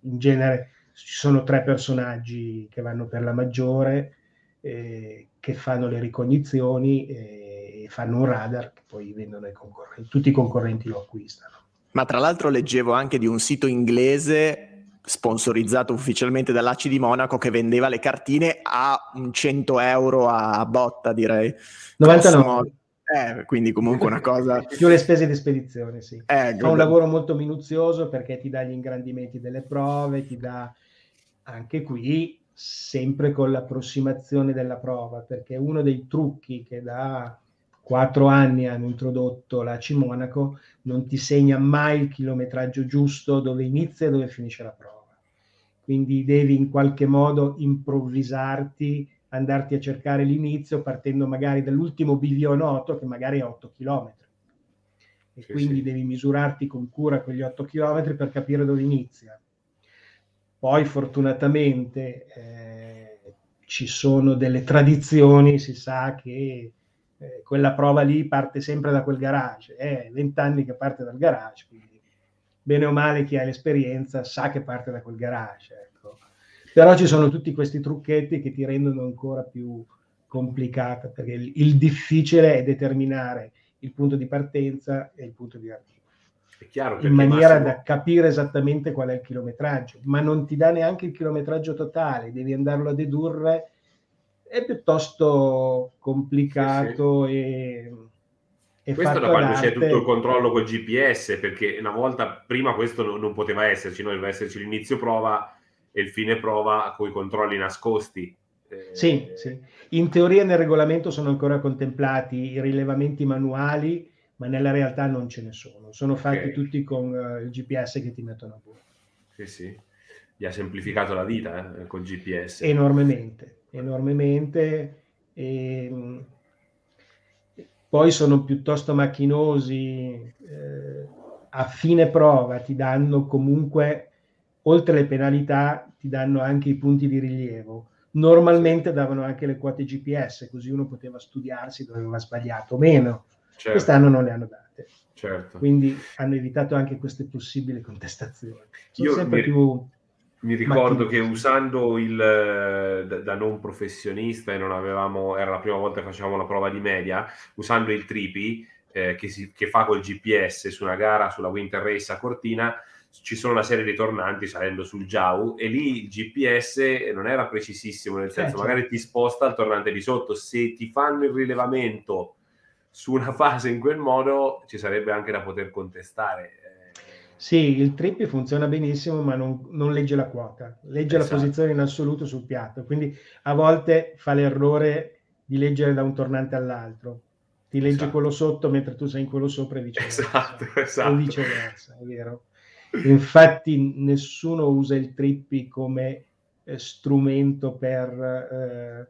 In genere ci sono tre personaggi che vanno per la maggiore, eh, che fanno le ricognizioni e fanno un radar che poi vendono ai concorrenti. Tutti i concorrenti lo acquistano. Ma tra l'altro leggevo anche di un sito inglese sponsorizzato ufficialmente dall'ACI di Monaco che vendeva le cartine a un 100 euro a botta direi 99 eh, quindi comunque una cosa... [laughs] Più le spese di spedizione, sì. Eh, Fa un lavoro molto minuzioso perché ti dà gli ingrandimenti delle prove, ti dà anche qui sempre con l'approssimazione della prova, perché uno dei trucchi che da quattro anni hanno introdotto la C Monaco non ti segna mai il chilometraggio giusto dove inizia e dove finisce la prova. Quindi devi in qualche modo improvvisarti andarti a cercare l'inizio partendo magari dall'ultimo bivio noto che magari è 8 km. E sì, quindi sì. devi misurarti con cura quegli 8 km per capire dove inizia. Poi fortunatamente eh, ci sono delle tradizioni, si sa che eh, quella prova lì parte sempre da quel garage, è 20 anni che parte dal garage, quindi bene o male chi ha l'esperienza sa che parte da quel garage. Però ci sono tutti questi trucchetti che ti rendono ancora più complicata, perché il, il difficile è determinare il punto di partenza e il punto di arrivo. in maniera Massimo... da capire esattamente qual è il chilometraggio, ma non ti dà neanche il chilometraggio totale, devi andarlo a dedurre, è piuttosto complicato sì, sì. e... e questo da quando c'è tutto il controllo col GPS, perché una volta prima questo non, non poteva esserci, no? doveva esserci l'inizio prova e il fine prova con i controlli nascosti sì, sì, in teoria nel regolamento sono ancora contemplati i rilevamenti manuali, ma nella realtà non ce ne sono. Sono fatti okay. tutti con uh, il GPS che ti mettono a bordo. Sì, sì. Gli ha semplificato la vita eh, col GPS. Enormemente, enormemente. E, ehm, poi sono piuttosto macchinosi. Eh, a fine prova ti danno comunque, oltre le penalità, ti danno anche i punti di rilievo Normalmente davano anche le quote GPS, così uno poteva studiarsi dove aveva sbagliato o meno. Certo. Quest'anno non le hanno date. Certo. Quindi hanno evitato anche queste possibili contestazioni. Sono Io sempre mi, più mi ricordo che usando il da, da, non professionista e non avevamo, era la prima volta che facevamo la prova di media, usando il Tripi eh, che, si, che fa col GPS su una gara sulla Winter Race a Cortina, ci sono una serie di tornanti salendo sul Jau e lì il GPS non era precisissimo, nel senso certo. magari ti sposta il tornante di sotto, se ti fanno il rilevamento su una fase in quel modo ci sarebbe anche da poter contestare. Sì, il trip funziona benissimo, ma non, non legge la quota, legge esatto. la posizione in assoluto sul piatto, quindi a volte fa l'errore di leggere da un tornante all'altro. Ti legge esatto. quello sotto mentre tu sei in quello sopra e viceversa. Esatto, esatto. O viceversa, è vero. Infatti nessuno usa il trippi come eh, strumento per,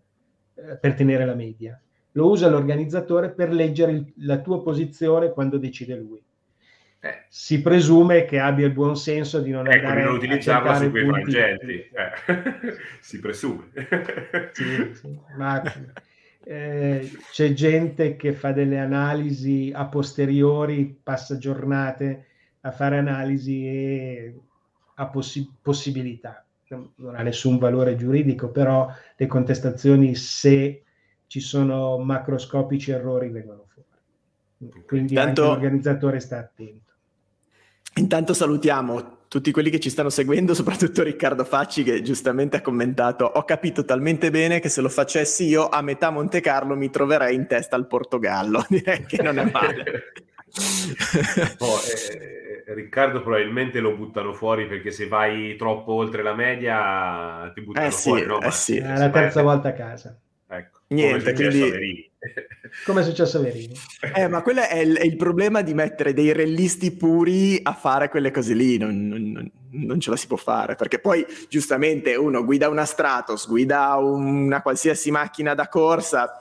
eh, per, tenere la media. Lo usa l'organizzatore per leggere il, la tua posizione quando decide lui. Eh. Si presume che abbia il buon senso di non ecco, andare non utilizzarla su quei frangenti. Eh. [laughs] si presume. sì, sì. Ma, eh, c'è gente che fa delle analisi a posteriori, passa giornate a fare analisi e ha possi- possibilità. Non ha nessun valore giuridico, però le contestazioni, se ci sono macroscopici errori, vengono fuori. Quindi Intanto, anche l'organizzatore sta attento. Intanto salutiamo tutti quelli che ci stanno seguendo, soprattutto Riccardo Facci che giustamente ha commentato ho capito talmente bene che se lo facessi io a metà Monte Carlo mi troverei in testa al Portogallo, [laughs] direi che non è male. [laughs] [laughs] oh, eh, Riccardo probabilmente lo buttano fuori perché se vai troppo oltre la media ti buttano eh sì, fuori. No? Eh sì. È la terza volta a casa. Ecco, Niente, come è successo quindi... [laughs] Come è successo a Verini. Eh, ma quello è il, è il, problema di mettere dei rellisti puri a fare quelle cose lì, non, non, non, ce la si può fare, perché poi giustamente uno guida una Stratos, guida una qualsiasi macchina da corsa,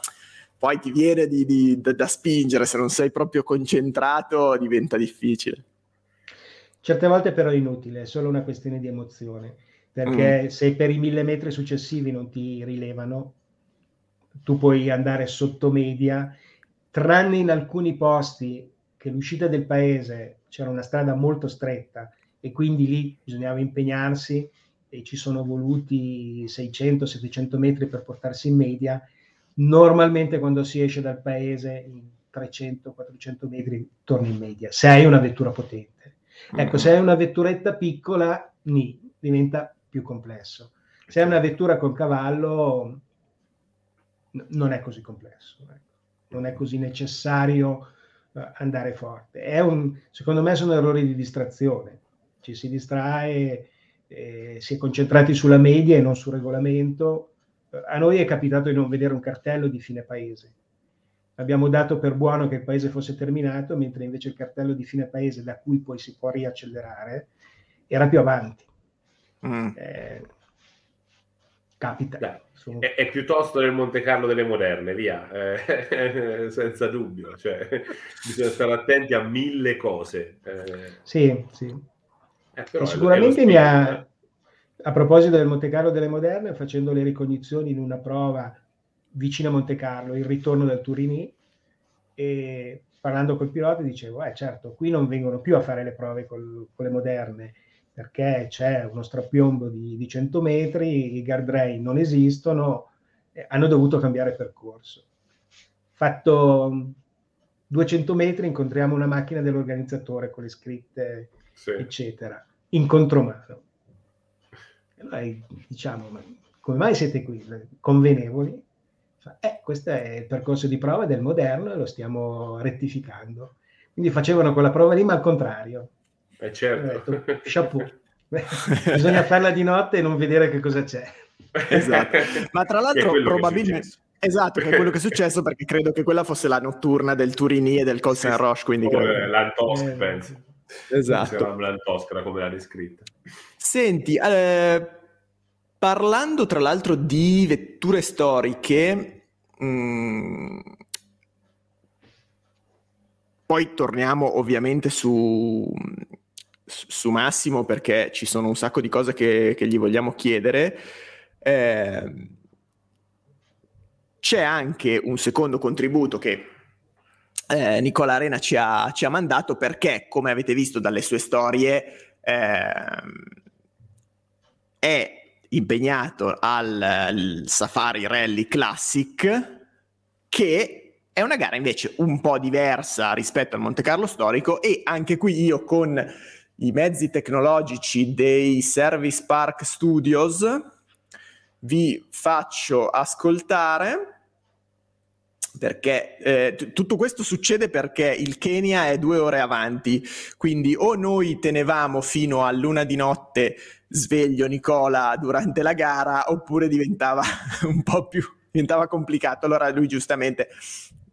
poi ti viene di, di, da, da spingere, se non sei proprio concentrato diventa difficile. Certe volte però è inutile, è solo una questione di emozione, perché mm. se per i mille metri successivi non ti rilevano, tu puoi andare sotto media, tranne in alcuni posti che l'uscita del paese c'era una strada molto stretta e quindi lì bisognava impegnarsi e ci sono voluti 600-700 metri per portarsi in media. Normalmente quando si esce dal paese in 300-400 metri torni in media, se hai una vettura potente. Ecco, mm. se hai una vetturetta piccola, ni, diventa più complesso. Se hai una vettura con cavallo, n- non è così complesso, ecco. non è così necessario uh, andare forte. Un, secondo me sono errori di distrazione, ci si distrae, eh, si è concentrati sulla media e non sul regolamento. A noi è capitato di non vedere un cartello di fine paese abbiamo dato per buono che il paese fosse terminato, mentre invece il cartello di fine paese da cui poi si può riaccelerare era più avanti. Mm. Eh, capita. Beh, sono... è, è, piuttosto nel Monte Carlo delle moderne, via, eh, [laughs] senza dubbio. Cioè, bisogna stare attenti a mille cose. Eh. Sì, sì. Eh, sicuramente mi ha, a proposito del Monte Carlo delle moderne, facendo le ricognizioni in una prova vicino a Monte Carlo, il ritorno del Turini, e parlando col pilota dicevo, eh certo, qui non vengono più a fare le prove col, con le moderne, perché c'è uno strapiombo di, di 100 metri, i guardrail non esistono, eh, hanno dovuto cambiare percorso. Fatto 200 metri incontriamo una macchina dell'organizzatore con le scritte, sì. eccetera, in contromano. E noi diciamo, ma come mai siete qui? Convenevoli? Eh, questo è il percorso di prova del moderno e lo stiamo rettificando. Quindi facevano quella prova lì, ma al contrario. Eh certo. Detto, chapeau. [laughs] Bisogna farla di notte e non vedere che cosa c'è. Esatto. Ma tra l'altro probabilmente... Esatto, che è quello che è successo perché credo che quella fosse la notturna del Turini e del Colson Roche, quindi oh, credo... L'Antosk, eh, penso. Esatto. L'Antosk come l'ha descritta. Senti, eh, parlando tra l'altro di vetture storiche, mh, mm, poi torniamo ovviamente su, su Massimo perché ci sono un sacco di cose che, che gli vogliamo chiedere. Eh, c'è anche un secondo contributo che eh, Nicola Arena ci ha, ci ha, mandato perché, come avete visto dalle sue storie, eh, è impegnato al, al Safari Rally Classic che è una gara invece un po' diversa rispetto al Monte Carlo storico e anche qui io con i mezzi tecnologici dei Service Park Studios vi faccio ascoltare perché eh, t- tutto questo succede perché il Kenya è due ore avanti, quindi o noi tenevamo fino a luna di notte sveglio Nicola durante la gara oppure diventava [laughs] un po' più diventava complicato. Allora lui giustamente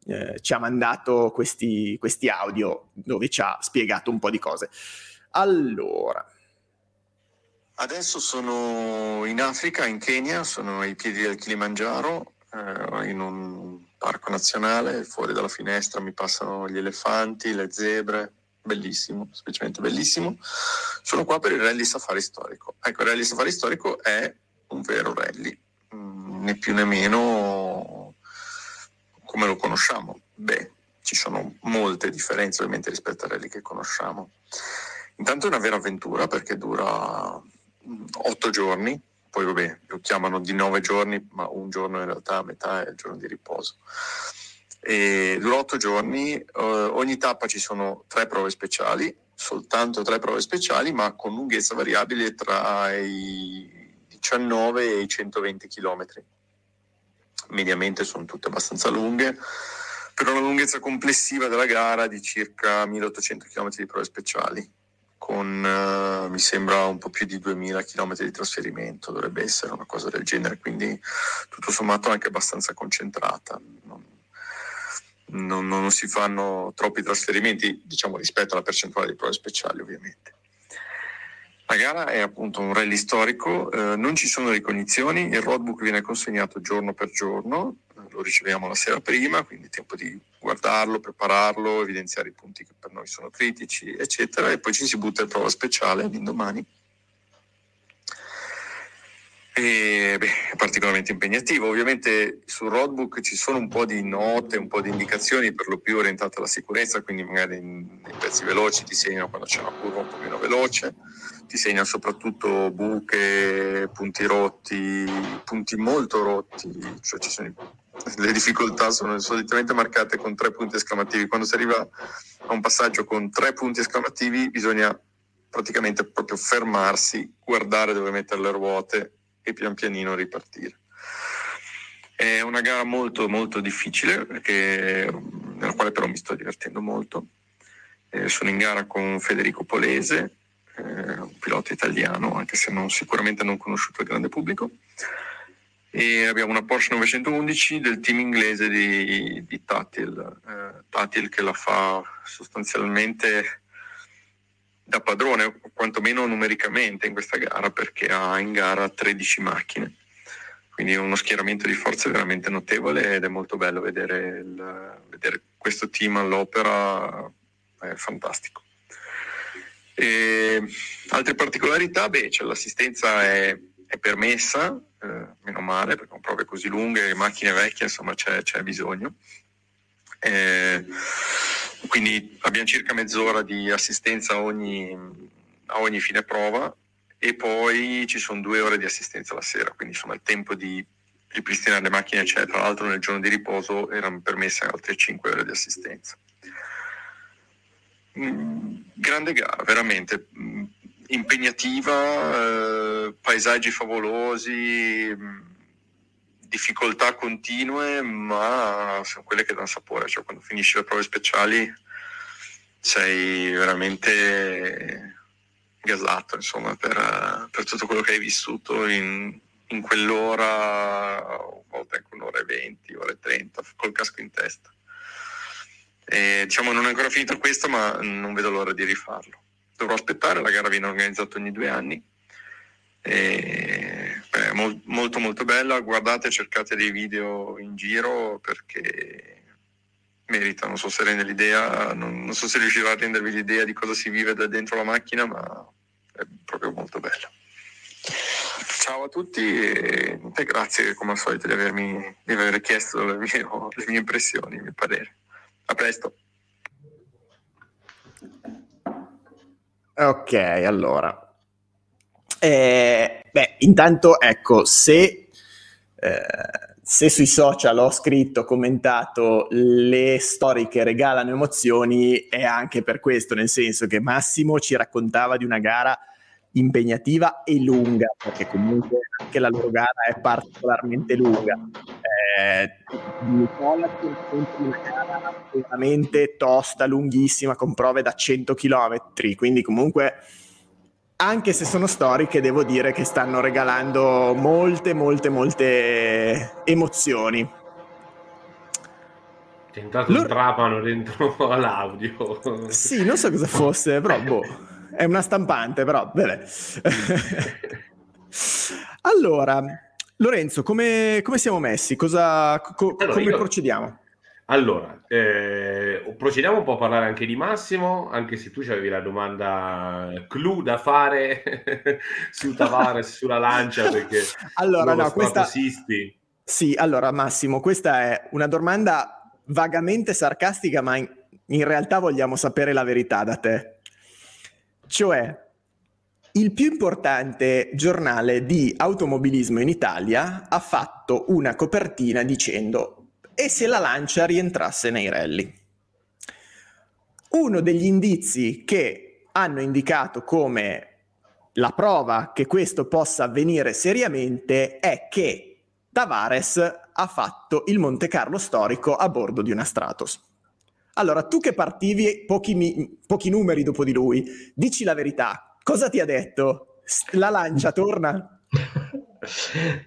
eh, ci ha mandato questi, questi audio dove ci ha spiegato un po' di cose. Allora. Adesso sono in Africa, in Kenya, sono ai piedi del Kilimangiaro, eh, in un parco nazionale, fuori dalla finestra mi passano gli elefanti, le zebre, bellissimo, semplicemente bellissimo. Sono qua per il rally safari storico. Ecco, il rally safari storico è un vero rally, mm, né più né meno come lo conosciamo. Beh, ci sono molte differenze ovviamente rispetto al rally che conosciamo. Intanto è una vera avventura perché dura mm, otto giorni, poi vabbè, lo chiamano di nove giorni, ma un giorno in realtà a metà è il giorno di riposo. E dura otto giorni, eh, ogni tappa ci sono tre prove speciali, soltanto tre prove speciali, ma con lunghezza variabile tra i 19 e i 120 km. Mediamente sono tutte abbastanza lunghe, per una lunghezza complessiva della gara di circa 1800 km di prove speciali con uh, mi sembra un po' più di 2000 km di trasferimento, dovrebbe essere una cosa del genere, quindi tutto sommato anche abbastanza concentrata. Non, non, non si fanno troppi trasferimenti, diciamo, rispetto alla percentuale di prove speciali, ovviamente. La gara è appunto un rally storico, eh, non ci sono ricognizioni, il roadbook viene consegnato giorno per giorno, lo riceviamo la sera prima, quindi tempo di guardarlo, prepararlo, evidenziare i punti che per noi sono critici, eccetera, e poi ci si butta in prova speciale l'indomani. E, beh, è particolarmente impegnativo. Ovviamente sul roadbook ci sono un po' di note, un po' di indicazioni per lo più orientate alla sicurezza, quindi magari nei pezzi veloci ti segnano quando c'è una curva un po' meno veloce, ti segnano soprattutto buche, punti rotti, punti molto rotti, cioè ci sono [laughs] le difficoltà sono solitamente marcate con tre punti esclamativi. Quando si arriva a un passaggio con tre punti esclamativi bisogna praticamente proprio fermarsi, guardare dove mettere le ruote e pian pianino ripartire. È una gara molto molto difficile perché, nella quale però mi sto divertendo molto. Eh, sono in gara con Federico Polese, eh, un pilota italiano, anche se non, sicuramente non conosciuto al grande pubblico e abbiamo una Porsche 911 del team inglese di, di Tatil, eh, Tatil che la fa sostanzialmente da padrone, quantomeno numericamente in questa gara, perché ha in gara 13 macchine. quindi uno schieramento di forze veramente notevole ed è molto bello vedere, il, vedere questo team all'opera, è fantastico. E altre particolarità, beh, cioè l'assistenza è, è permessa, eh, meno male, perché con prove così lunghe, macchine vecchie, insomma c'è, c'è bisogno. Eh, quindi abbiamo circa mezz'ora di assistenza ogni, a ogni fine prova e poi ci sono due ore di assistenza la sera, quindi insomma il tempo di ripristinare le macchine eccetera. Tra l'altro nel giorno di riposo erano permesse altre 5 ore di assistenza. Mm, grande gara, veramente mm, impegnativa, eh, paesaggi favolosi, mm, difficoltà continue, ma sono quelle che danno sapore, cioè quando finisci le prove speciali sei veramente gasato insomma, per, per, tutto quello che hai vissuto in, in quell'ora, a volte anche un'ora e venti, ore e trenta, col casco in testa. E, diciamo non è ancora finito questo, ma non vedo l'ora di rifarlo. Dovrò aspettare, la gara viene organizzata ogni due anni. E, beh, mo- molto molto bella, guardate, cercate dei video in giro perché merita, non so se rende l'idea, non, non so se riuscirò a rendervi l'idea di cosa si vive da dentro la macchina, ma è proprio molto bello. Ciao a tutti e, e grazie come al solito di, avermi, di aver chiesto le mie, le mie impressioni, il mio parere. A presto. Ok, allora. Eh, beh, intanto ecco, se eh, se sui social ho scritto, commentato le storie che regalano emozioni, è anche per questo, nel senso che Massimo ci raccontava di una gara impegnativa e lunga, perché comunque anche la loro gara è particolarmente lunga. Eh, Nicola una gara veramente tosta, lunghissima, con prove da 100 km, quindi comunque anche se sono storiche, devo dire che stanno regalando molte, molte, molte emozioni. C'è entrato Loro... un trapano dentro [laughs] all'audio. Sì, non so cosa fosse, però boh, è una stampante, però vabbè. [laughs] allora, Lorenzo, come, come, siamo messi? Cosa, co- allora, come io... procediamo? Allora, eh, procediamo un po' a parlare anche di Massimo, anche se tu avevi la domanda clou da fare [laughs] su Tavares, sulla lancia, perché allora, no, questa... Sì, allora Massimo, questa è una domanda vagamente sarcastica, ma in, in realtà vogliamo sapere la verità da te. Cioè, il più importante giornale di automobilismo in Italia ha fatto una copertina dicendo e se la lancia rientrasse nei rally. Uno degli indizi che hanno indicato come la prova che questo possa avvenire seriamente è che Tavares ha fatto il Monte Carlo storico a bordo di una Stratos. Allora, tu che partivi pochi, mi- pochi numeri dopo di lui, dici la verità, cosa ti ha detto? La lancia torna? [laughs]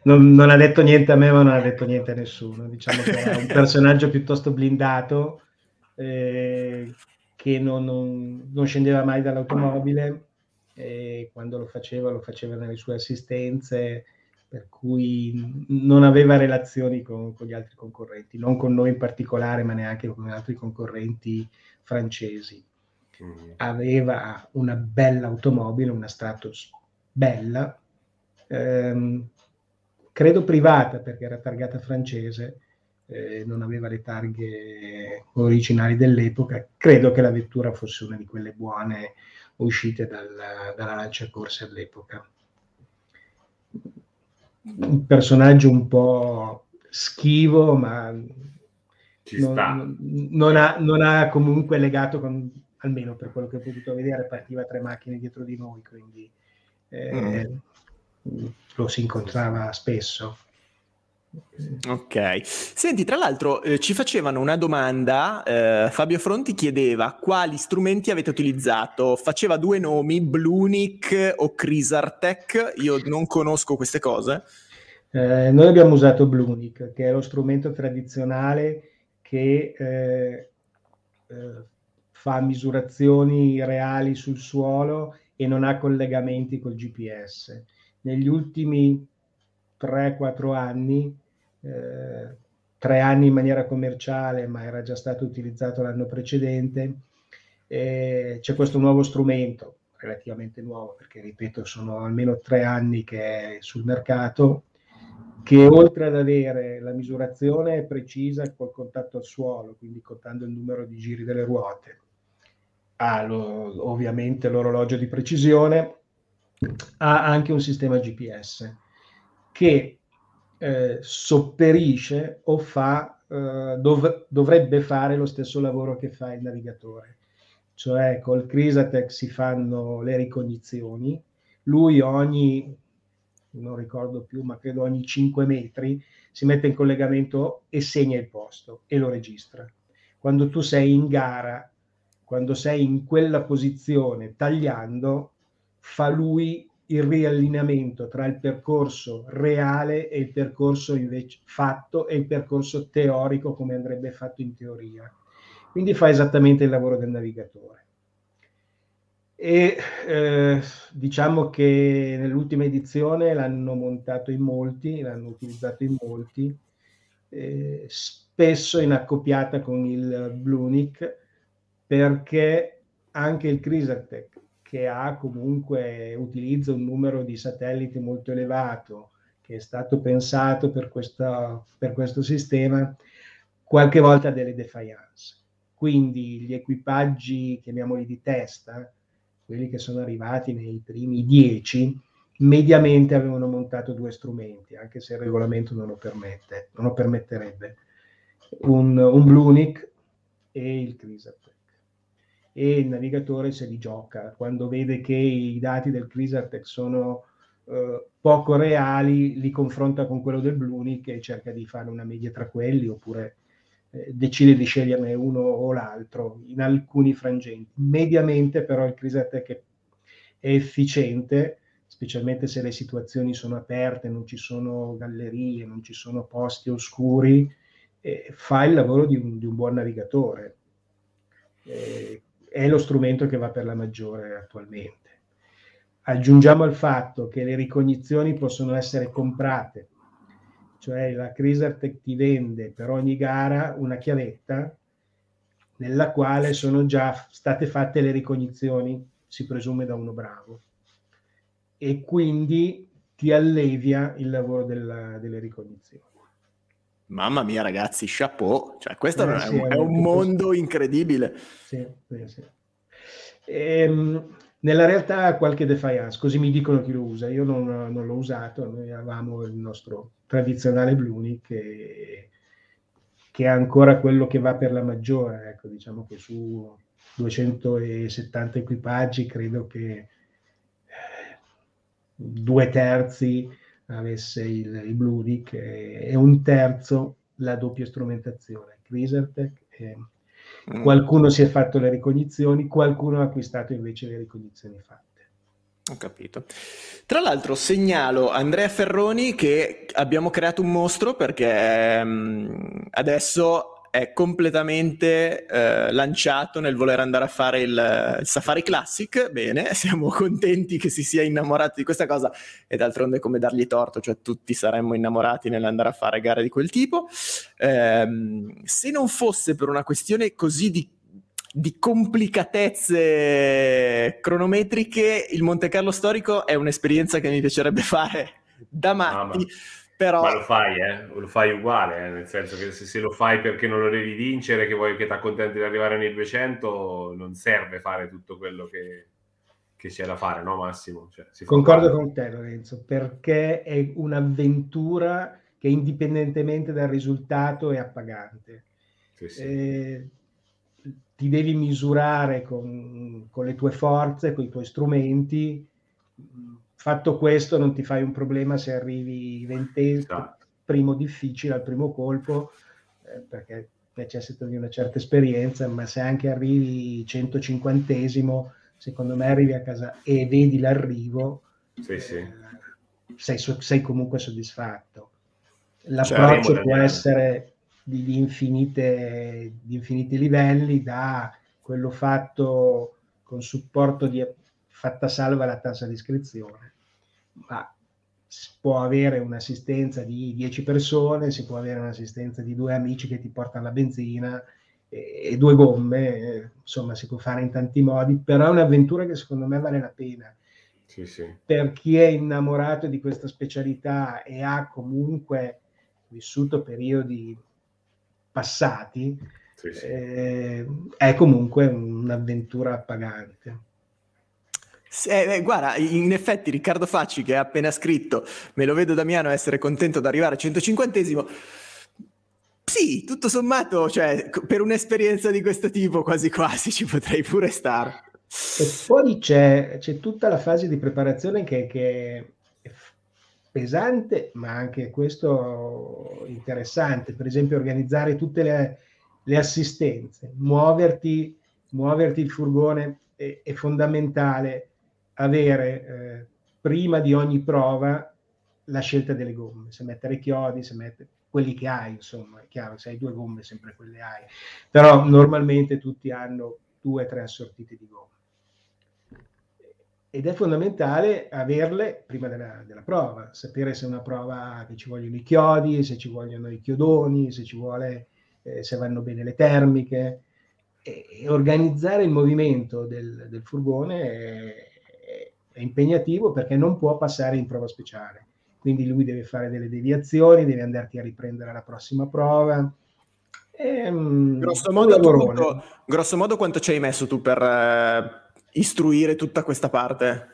non, non, ha detto niente a me, ma non ha detto niente a nessuno. Diciamo che era un personaggio piuttosto blindato eh, che non, non, non, scendeva mai dall'automobile e quando lo faceva, lo faceva nelle sue assistenze, per cui non aveva relazioni con, con gli altri concorrenti, non con noi in particolare, ma neanche con altri concorrenti francesi. Mm. Aveva una bella automobile, una Stratos bella, ehm, credo privata perché era targata francese, eh, non aveva le targhe originali dell'epoca, credo che la vettura fosse una di quelle buone uscite dal, dalla lancia corsa all'epoca. Un personaggio un po' schivo, ma non, non, ha, non, ha, comunque legato con, almeno per quello che ho potuto vedere, partiva tre macchine dietro di noi, quindi eh, mm lo si incontrava spesso. Ok, senti, tra l'altro eh, ci facevano una domanda, eh, Fabio Fronti chiedeva quali strumenti avete utilizzato, faceva due nomi, Blunic o Crisartec, io non conosco queste cose. Eh, noi abbiamo usato Blunic, che è lo strumento tradizionale che eh, eh, fa misurazioni reali sul suolo e non ha collegamenti col GPS negli ultimi 3-4 anni, eh, tre anni in maniera commerciale, ma era già stato utilizzato l'anno precedente. Eh, c'è questo nuovo strumento, relativamente nuovo, perché ripeto, sono almeno tre anni che è sul mercato, che oltre ad avere la misurazione precisa col contatto al suolo, quindi contando il numero di giri delle ruote, ha lo, ovviamente l'orologio di precisione, ha anche un sistema GPS che eh, sopperisce o fa, eh, dov- dovrebbe fare lo stesso lavoro che fa il navigatore. Cioè col Crisatec si fanno le ricognizioni, lui ogni, non ricordo più, ma credo ogni 5 metri si mette in collegamento e segna il posto e lo registra. Quando tu sei in gara, quando sei in quella posizione tagliando, fa lui il riallineamento tra il percorso reale e il percorso invece fatto e il percorso teorico come andrebbe fatto in teoria. Quindi fa esattamente il lavoro del navigatore. E eh, diciamo che nell'ultima edizione l'hanno montato in molti, l'hanno utilizzato in molti, eh, spesso in accoppiata con il Blunic, perché anche il Crisatec che ha comunque utilizza un numero di satelliti molto elevato, che è stato pensato per, questa, per questo sistema, qualche volta delle defiance. Quindi gli equipaggi, chiamiamoli di testa, quelli che sono arrivati nei primi dieci, mediamente avevano montato due strumenti, anche se il regolamento non lo permette, non lo permetterebbe. Un, un Blunic e il Crisat e il navigatore se li gioca. Quando vede che i dati del Crisartec sono eh, poco reali, li confronta con quello del Blunic e cerca di fare una media tra quelli oppure eh, decide di sceglierne uno o l'altro in alcuni frangenti. Mediamente però il Crisartec è, è efficiente, specialmente se le situazioni sono aperte, non ci sono gallerie, non ci sono posti oscuri, eh, fa il lavoro di un, di un buon navigatore. Eh, è lo strumento che va per la maggiore attualmente. Aggiungiamo al fatto che le ricognizioni possono essere comprate, cioè la Crisartec ti vende per ogni gara una chiavetta nella quale sono già state fatte le ricognizioni, si presume da uno bravo, e quindi ti allevia il lavoro della, delle ricognizioni. Mamma mia, ragazzi, chapeau! Cioè, questo eh, è, sì, un, è, un, mondo incredibile. Sì, sì. Ehm, nella realtà qualche defiance, così mi dicono chi lo usa. Io non, non l'ho usato, noi avevamo il nostro tradizionale Bluni che, che, è ancora quello che va per la maggiore. Ecco, diciamo che su 270 equipaggi credo che eh, due terzi avesse il, il Bluedick e, e, un terzo la doppia strumentazione, Crisertech. E, mm. Qualcuno si è fatto le ricognizioni, qualcuno ha acquistato invece le ricognizioni fatte. Ho capito. Tra l'altro segnalo Andrea Ferroni che abbiamo creato un mostro perché um, adesso è completamente eh, lanciato nel voler andare a fare il, il, Safari Classic. Bene, [laughs] siamo contenti che si sia innamorato di questa cosa e d'altronde come dargli torto, cioè tutti saremmo innamorati nell'andare a fare gare di quel tipo. Eh, se non fosse per una questione così di di complicatezze cronometriche, il Monte Carlo storico è un'esperienza che mi piacerebbe [laughs] fare da matti. Ah, però... Ma lo fai, eh? lo fai uguale, eh? nel senso che se, se, lo fai perché non lo devi vincere, che vuoi che ti accontenti di arrivare nei 200, non serve fare tutto quello che, che c'è da fare, no Massimo? Cioè, Concordo con te Lorenzo, perché è un'avventura che indipendentemente dal risultato è appagante. Sì, sì. Eh, ti devi misurare con, con le tue forze, con i tuoi strumenti, Fatto questo, non ti fai un problema se arrivi ventesimo, esatto. primo difficile al primo colpo, eh, perché necessita di una certa esperienza, ma se anche arrivi 150esimo, secondo me arrivi a casa e vedi l'arrivo, sì, sì. Eh, sei, sei, comunque soddisfatto. L'approccio cioè, può essere di, di, infinite, di infiniti livelli, da quello fatto con supporto di fatta salva la tassa di iscrizione, ma può avere un'assistenza di 10 persone, si può avere un'assistenza di due amici che ti portano la benzina e, e due gomme, insomma si può fare in tanti modi, però è un'avventura che secondo me vale la pena. Sì, sì. Per chi è innamorato di questa specialità e ha comunque vissuto periodi passati, sì, eh, è comunque un'avventura appagante. Eh, eh, guarda, in effetti Riccardo Facci che ha appena scritto me lo vedo Damiano essere contento di arrivare al 150esimo. Sì, tutto sommato, cioè, per un'esperienza di questo tipo quasi quasi ci potrei pure stare. E poi c'è, c'è tutta la fase di preparazione che, che, è pesante, ma anche questo interessante. Per esempio, organizzare tutte le, le assistenze, muoverti, muoverti il furgone è, è fondamentale avere eh, prima di ogni prova la scelta delle gomme, se mettere chiodi, se mettere quelli che hai, insomma, è chiaro, se hai due gomme sempre quelle hai, però normalmente tutti hanno due o tre assortite di gomme. Ed è fondamentale averle prima della, della, prova, sapere se è una prova che ci vogliono i chiodi, se ci vogliono i chiodoni, se ci vuole, eh, se vanno bene le termiche, e, e organizzare il movimento del, del furgone è, è impegnativo perché non può passare in prova speciale. Quindi lui deve fare delle deviazioni, deve andarti a riprendere la prossima prova. E, um, grosso, modo quanto, grosso, modo quanto, ci hai messo tu per eh, istruire tutta questa parte?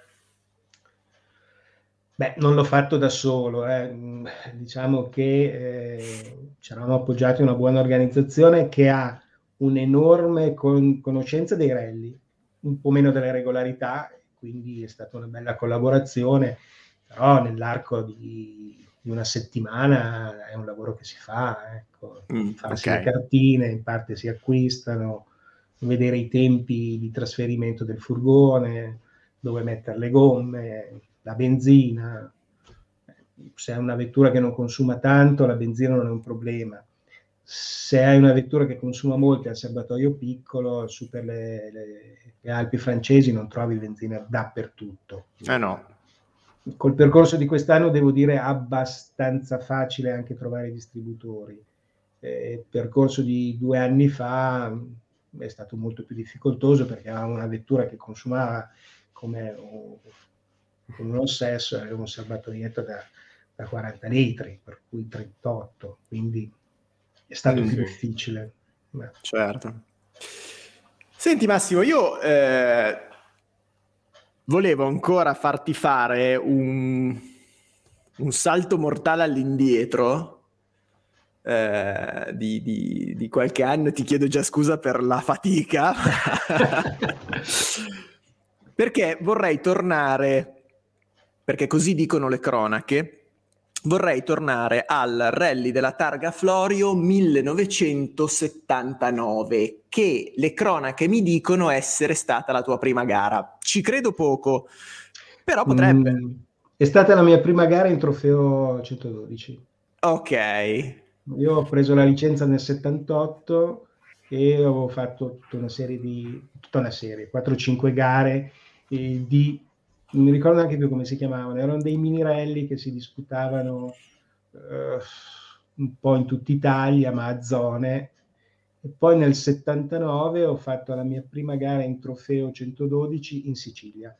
Beh, non l'ho fatto da solo, eh. diciamo che eh, ci eravamo appoggiati a una buona organizzazione che ha un'enorme con- conoscenza dei rally, un po' meno delle regolarità quindi è stata una bella collaborazione, però nell'arco di, di una settimana è un lavoro che si fa, ecco, mm, farsi okay. le cartine, in parte si acquistano, vedere i tempi di trasferimento del furgone, dove mettere le gomme, la benzina. Se è una vettura che non consuma tanto, la benzina non è un problema. Se hai una vettura che consuma molto e ha serbatoio piccolo, su per le, le le Alpi francesi non trovi benzina dappertutto. Eh no. Col percorso di quest'anno devo dire abbastanza facile anche trovare distributori. Eh, il percorso di due anni fa mm, è stato molto più difficoltoso perché avevamo una vettura che consumava come un, un ossesso, aveva un serbatoietto da, da 40 litri, per cui 38, quindi è stato mm, più difficile. Certo. Senti Massimo, io eh, volevo ancora farti fare un, un salto mortale all'indietro eh, di, di, di, qualche anno, ti chiedo già scusa per la fatica, [laughs] perché vorrei tornare, perché così dicono le cronache, vorrei tornare al rally della Targa Florio 1979, che le cronache mi dicono essere stata la tua prima gara. Ci credo poco, però potrebbe. Mm, è stata la mia prima gara in trofeo 112. Ok. Io ho preso la licenza nel 78 e avevo fatto tutta una serie di, tutta una serie, 4-5 gare eh, di non mi ricordo neanche più come si chiamavano, erano dei mini rally che si disputavano uh, un po' in tutta Italia, ma a zone. E poi nel 79 ho fatto la mia prima gara in trofeo 112 in Sicilia.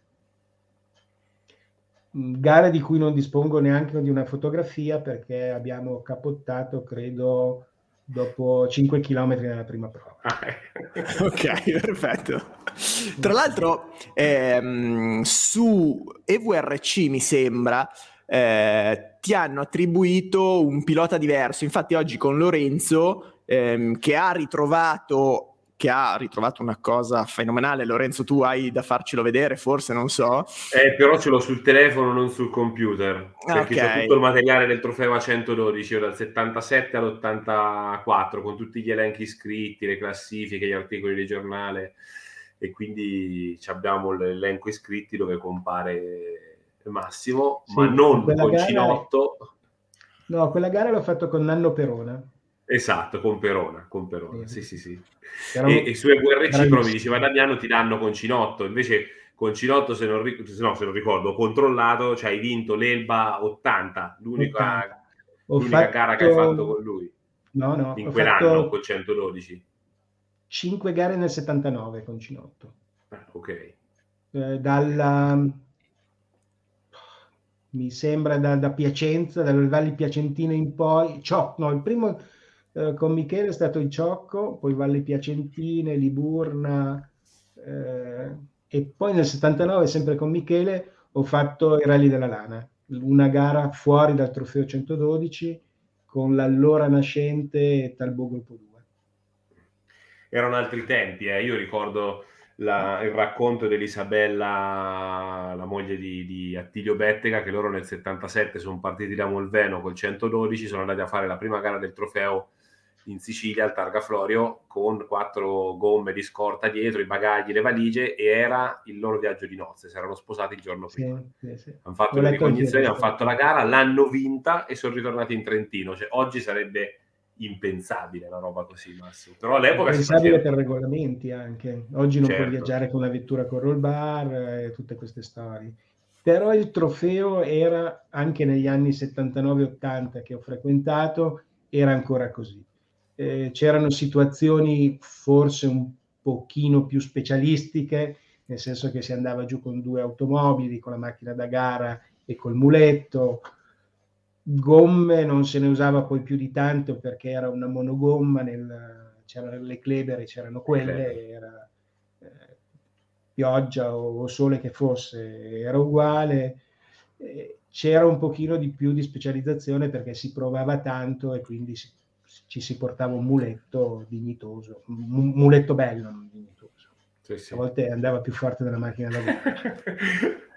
Mm, gara di cui non dispongo neanche di una fotografia perché abbiamo capottato, credo, dopo 5 km nella prima prova. Ah, ecco. [laughs] ok, perfetto. Tra l'altro, ehm, su EVRC mi sembra eh, ti hanno attribuito un pilota diverso. Infatti, oggi con Lorenzo, ehm, che ha ritrovato che ha ritrovato una cosa fenomenale. Lorenzo, tu hai da farcelo vedere, forse, non so. Eh, però ce l'ho sul telefono, non sul computer. Perché okay. c'è tutto il materiale del trofeo a 112, dal 77 all'84, con tutti gli elenchi iscritti, le classifiche, gli articoli di giornale. E quindi abbiamo l'elenco iscritti dove compare Massimo, sì, ma non con gara... Cinotto. No, quella gara l'ho fatto con Nanno Perona. Esatto, con Perona, con Perona, sì, sì, sì. sì. E, e, su EVRC però mi diceva Damiano ti danno con Cinotto, invece con Cinotto, se non, se no, se non ricordo, ho controllato, cioè hai vinto l'Elba 80, l'unica, 80. l'unica fatto... gara che hai fatto con lui. No, no, in quell'anno col 112. 5 gare nel 79 con Cinotto. Ah, ok. Eh, dalla mi sembra da, da Piacenza, dalle valli piacentine in poi, Ciocco, no, il primo eh, con Michele è stato il Ciocco, poi Valli Piacentine, Liburna, eh, e poi nel 79, sempre con Michele, ho fatto i Rally della Lana, una gara fuori dal trofeo 112 con l'allora nascente Talbot Gruppo 2. Erano altri tempi, eh. io ricordo la, il racconto di Elisabella, la moglie di, di, Attilio Bettega, che loro nel 77 sono partiti da Molveno col 112, sono andati a fare la prima gara del trofeo in Sicilia al Targa Florio con quattro gomme di scorta dietro, i bagagli, le valigie e era il loro viaggio di nozze, si erano sposati il giorno prima. Sì, sì. Hanno fatto le ricognizioni, hanno fatto la gara, l'hanno vinta e sono ritornati in Trentino. Cioè, oggi sarebbe impensabile una roba così, Massimo. Però all'epoca impensabile faceva... per regolamenti anche. Oggi non certo. puoi viaggiare con la vettura con roll bar e tutte queste storie. Però il trofeo era anche negli anni 79-80 che ho frequentato, era ancora così. Eh, c'erano situazioni forse un pochino più specialistiche, nel senso che si andava giù con due automobili, con la macchina da gara e col muletto, gomme non se ne usava poi più di tanto perché era una monogomma, nel, c'erano le Kleber c'erano quelle, era eh, pioggia o, sole che fosse, era uguale. Eh, c'era un pochino di più di specializzazione perché si provava tanto e quindi si, ci si portava un muletto dignitoso, un muletto bello, non dignitoso. Sì, sì. A volte andava più forte della macchina da guerra.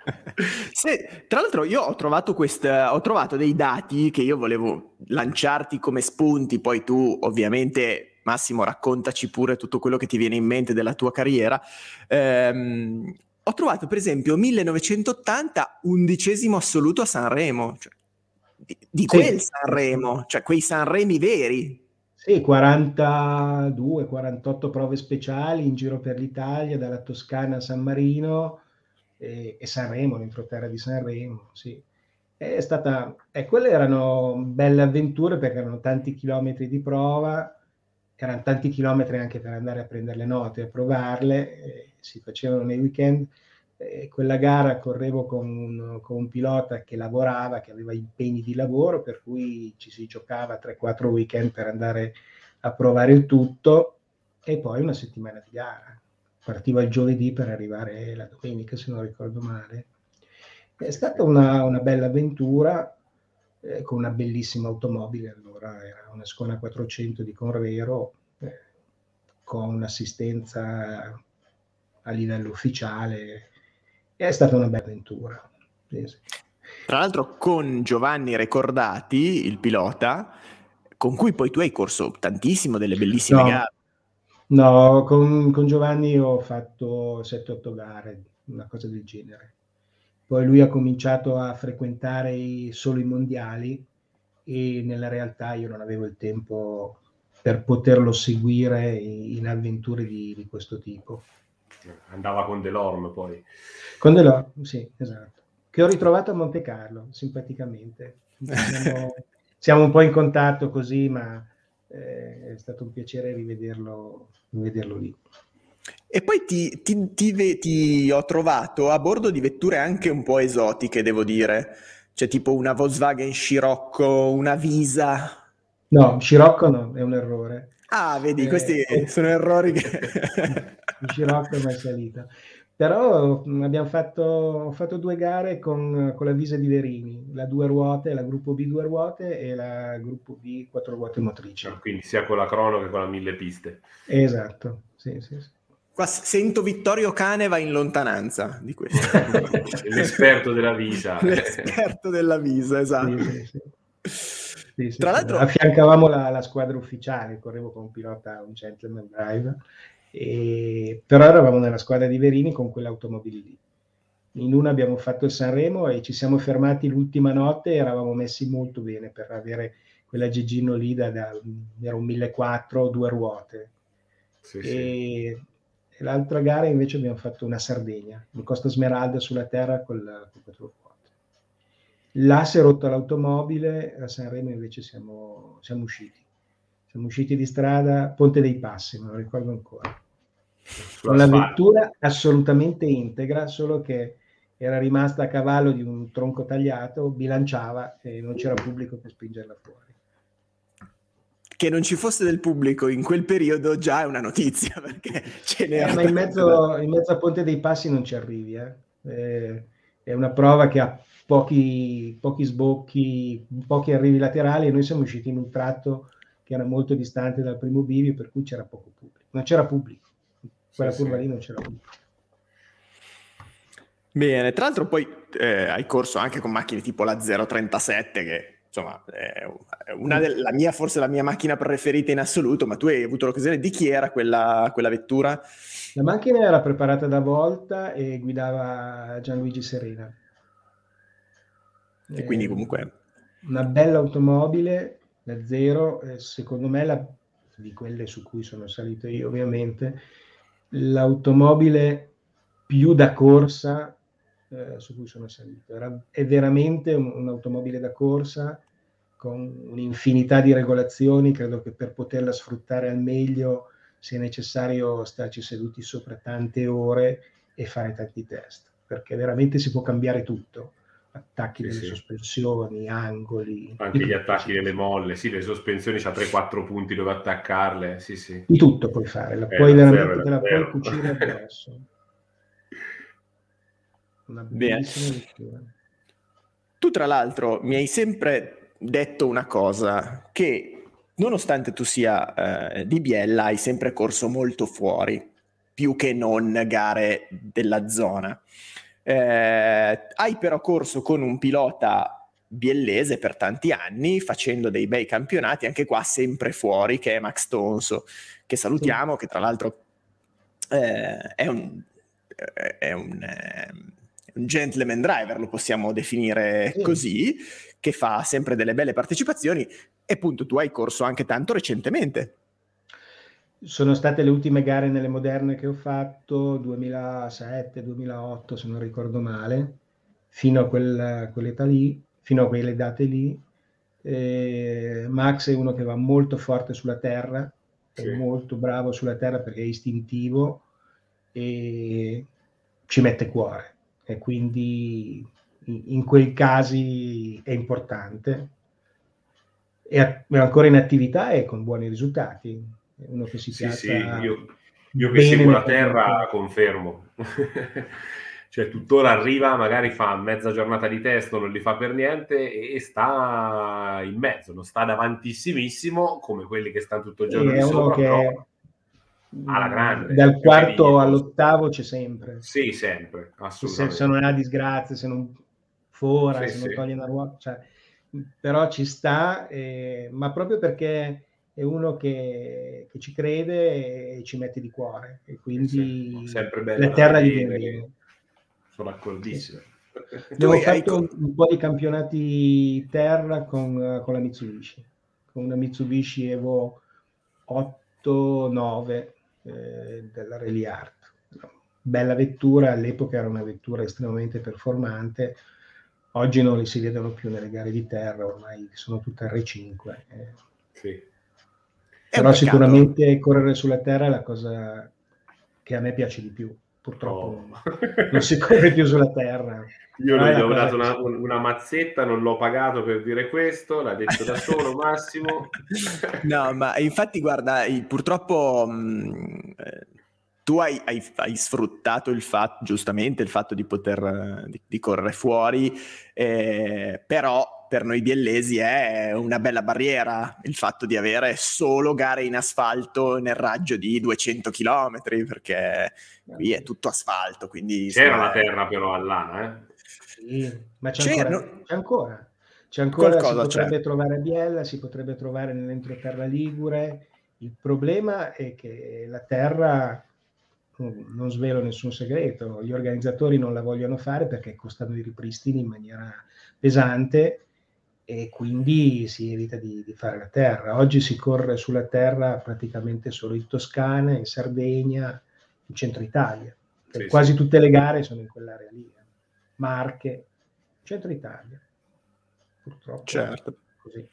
[laughs] Se, tra l'altro io ho trovato, quest, ho trovato dei dati che io volevo lanciarti come spunti, poi tu ovviamente Massimo raccontaci pure tutto quello che ti viene in mente della tua carriera. Ehm, ho trovato per esempio 1980 undicesimo assoluto a Sanremo, cioè, di, di quel Sanremo, cioè quei Sanremi veri. Sì, 42, 48 prove speciali in giro per l'Italia, dalla Toscana a San Marino e, e Sanremo, l'entroterra di Sanremo, sì. È stata, e quelle erano belle avventure perché erano tanti chilometri di prova, erano tanti chilometri anche per andare a prendere le note, a provarle, si facevano nei weekend. E quella gara correvo con un, con un, pilota che lavorava, che aveva impegni di lavoro, per cui ci si giocava 3-4 weekend per andare a provare il tutto e poi una settimana di gara partiva il giovedì per arrivare la domenica, se non ricordo male. È stata una, una bella avventura eh, con una bellissima automobile, allora era una Scona 400 di Convero, eh, con un'assistenza a livello ufficiale. È stata una bella avventura. Sì. Tra l'altro con Giovanni Recordati, il pilota, con cui poi tu hai corso tantissimo delle bellissime no, gare. No, con, con Giovanni ho fatto 7-8 gare, una cosa del genere. Poi lui ha cominciato a frequentare i, solo i mondiali e nella realtà io non avevo il tempo per poterlo seguire in avventure di, di questo tipo. Andava con Delorme poi. Con Delorme, sì, esatto. Che ho ritrovato a Monte Carlo, simpaticamente. Siamo, [laughs] siamo un po' in contatto così, ma eh, è stato un piacere rivederlo vederlo lì. E poi ti, ti, ti, ti, ho trovato a bordo di vetture anche un po' esotiche, devo dire. Cioè tipo una Volkswagen Scirocco, una Visa. No, Scirocco no, è un errore. Ah, vedi, eh, questi eh, sono errori che... [laughs] Scirocco è mai salita. Però abbiamo fatto, ho fatto due gare con, con, la Visa di Verini, la due ruote, la gruppo B due ruote e la gruppo B quattro ruote motrici. Ah, quindi sia con la crono che con la mille piste. Esatto, sì, sì, sì. Qua sento Vittorio Caneva in lontananza di questo. [laughs] L'esperto della Visa. [laughs] L'esperto della Visa, esatto. Sì, sì, sì. Tra l'altro... Affiancavamo la, la, squadra ufficiale, correvo con un pilota, un gentleman driver e, però eravamo nella squadra di Verini con quell'automobile lì. In una abbiamo fatto il Sanremo e ci siamo fermati l'ultima notte e eravamo messi molto bene per avere quella Gigino lì da, da era un 1400, due ruote. Sì, e, sì. e l'altra gara invece abbiamo fatto una Sardegna, in Costa Smeralda sulla terra con quattro ruote. Là si è rotta l'automobile, a Sanremo invece siamo, siamo usciti. Siamo usciti di strada, Ponte dei Passi, me lo ricordo ancora. Con la vettura assolutamente integra, solo che era rimasta a cavallo di un tronco tagliato, bilanciava e non c'era pubblico per spingerla fuori che non ci fosse del pubblico in quel periodo già è una notizia [laughs] perché ce n'era. Eh, ma in mezzo, in mezzo, a Ponte dei Passi non ci arrivi, eh. Eh, è una prova che ha pochi, pochi sbocchi, pochi arrivi laterali e noi siamo usciti in un tratto che era molto distante dal primo bivio per cui c'era poco pubblico. Non c'era pubblico, quella sì, curva sì. lì non c'era pubblico. Bene, tra l'altro poi eh, hai corso anche con macchine tipo la 037 che insomma, è una della mia, forse la mia macchina preferita in assoluto, ma tu hai avuto l'occasione di chi era quella, quella vettura? La macchina era preparata da Volta e guidava Gianluigi Serena. E quindi comunque... Una bella automobile, la Zero, secondo me la, di quelle su cui sono salito io ovviamente, l'automobile più da corsa eh, su cui sono salito. Era, è veramente un, un'automobile da corsa con un'infinità di regolazioni, credo che per poterla sfruttare al meglio sia necessario starci seduti sopra tante ore e fare tanti test, perché veramente si può cambiare tutto attacchi sì, delle sì. sospensioni, angoli. Anche gli attacchi delle molle, sì, le sospensioni c'ha 3-4 punti dove attaccarle, sì, sì. Di tutto puoi fare, la puoi veramente te la puoi cucire [laughs] addosso. Una bellissima lettura. Tu tra l'altro mi hai sempre detto una cosa, che nonostante tu sia eh, di Biella, hai sempre corso molto fuori, più che non gare della zona. Eh, hai però corso con un pilota biellese per tanti anni, facendo dei bei campionati, anche qua sempre fuori, che è Max Tonso, che salutiamo, sì. che tra l'altro eh, è un... È un un gentleman driver, lo possiamo definire sì. così, che fa sempre delle belle partecipazioni e appunto tu hai corso anche tanto recentemente. Sono state le ultime gare nelle moderne che ho fatto, 2007-2008 se non ricordo male, fino a quel, quell'età lì, fino a quelle date lì. Eh, Max è uno che va molto forte sulla terra, sì. è molto bravo sulla terra perché è istintivo e ci mette cuore e quindi in quei casi è importante. È ancora in attività e con buoni risultati. Uno che si sì, sì, io, io che seguo la terra confermo. [laughs] cioè tuttora arriva, magari fa mezza giornata di testo, non li fa per niente e sta in mezzo, non sta davantissimissimo come quelli che stanno tutto il giorno di sopra, che... però alla grande. Dal quarto all'ottavo c'è sempre. Sì, sempre, assolutamente. Se, se non è una disgrazia, se non fora, sì, se non toglie una ruota, cioè, però ci sta, eh, ma proprio perché è uno che, che, ci crede e ci mette di cuore e quindi sì, la terra gli viene Sono d'accordissimo. Abbiamo fatto un, un po' di campionati terra con, con la Mitsubishi, con una Mitsubishi Evo 8-9 eh, della Rally Art. Bella vettura, all'epoca era una vettura estremamente performante, oggi non li si vedono più nelle gare di terra, ormai sono tutte R5. Eh. Sì. Però sicuramente correre sulla terra è la cosa che a me piace di più. Purtroppo oh. [laughs] non si corre più sulla terra. Io non gli ho dato una, una, mazzetta, non l'ho pagato per dire questo, l'ha detto da solo [laughs] Massimo. no, ma infatti guarda, purtroppo mh, eh, tu hai, hai, hai, sfruttato il fatto, giustamente, il fatto di poter di, di correre fuori, eh, però per noi biellesi è una bella barriera il fatto di avere solo gare in asfalto nel raggio di 200 km, perché qui è tutto asfalto. Quindi C'era la terra però all'Ana, eh? Sì, ma c'è, c'è, ancora, no? c'è ancora. C'è ancora, Qualcosa si potrebbe c'è. trovare a Biella, si potrebbe trovare nell'entroterra Ligure. Il problema è che la terra, non svelo nessun segreto, gli organizzatori non la vogliono fare perché costano i ripristini in maniera pesante e quindi si evita di, di, fare la terra. Oggi si corre sulla terra praticamente solo in Toscana, in Sardegna, in centro Italia. Sì, quasi sì. tutte le gare sono in quell'area lì. eh. Marche, centro Italia. Purtroppo. Certo. Così.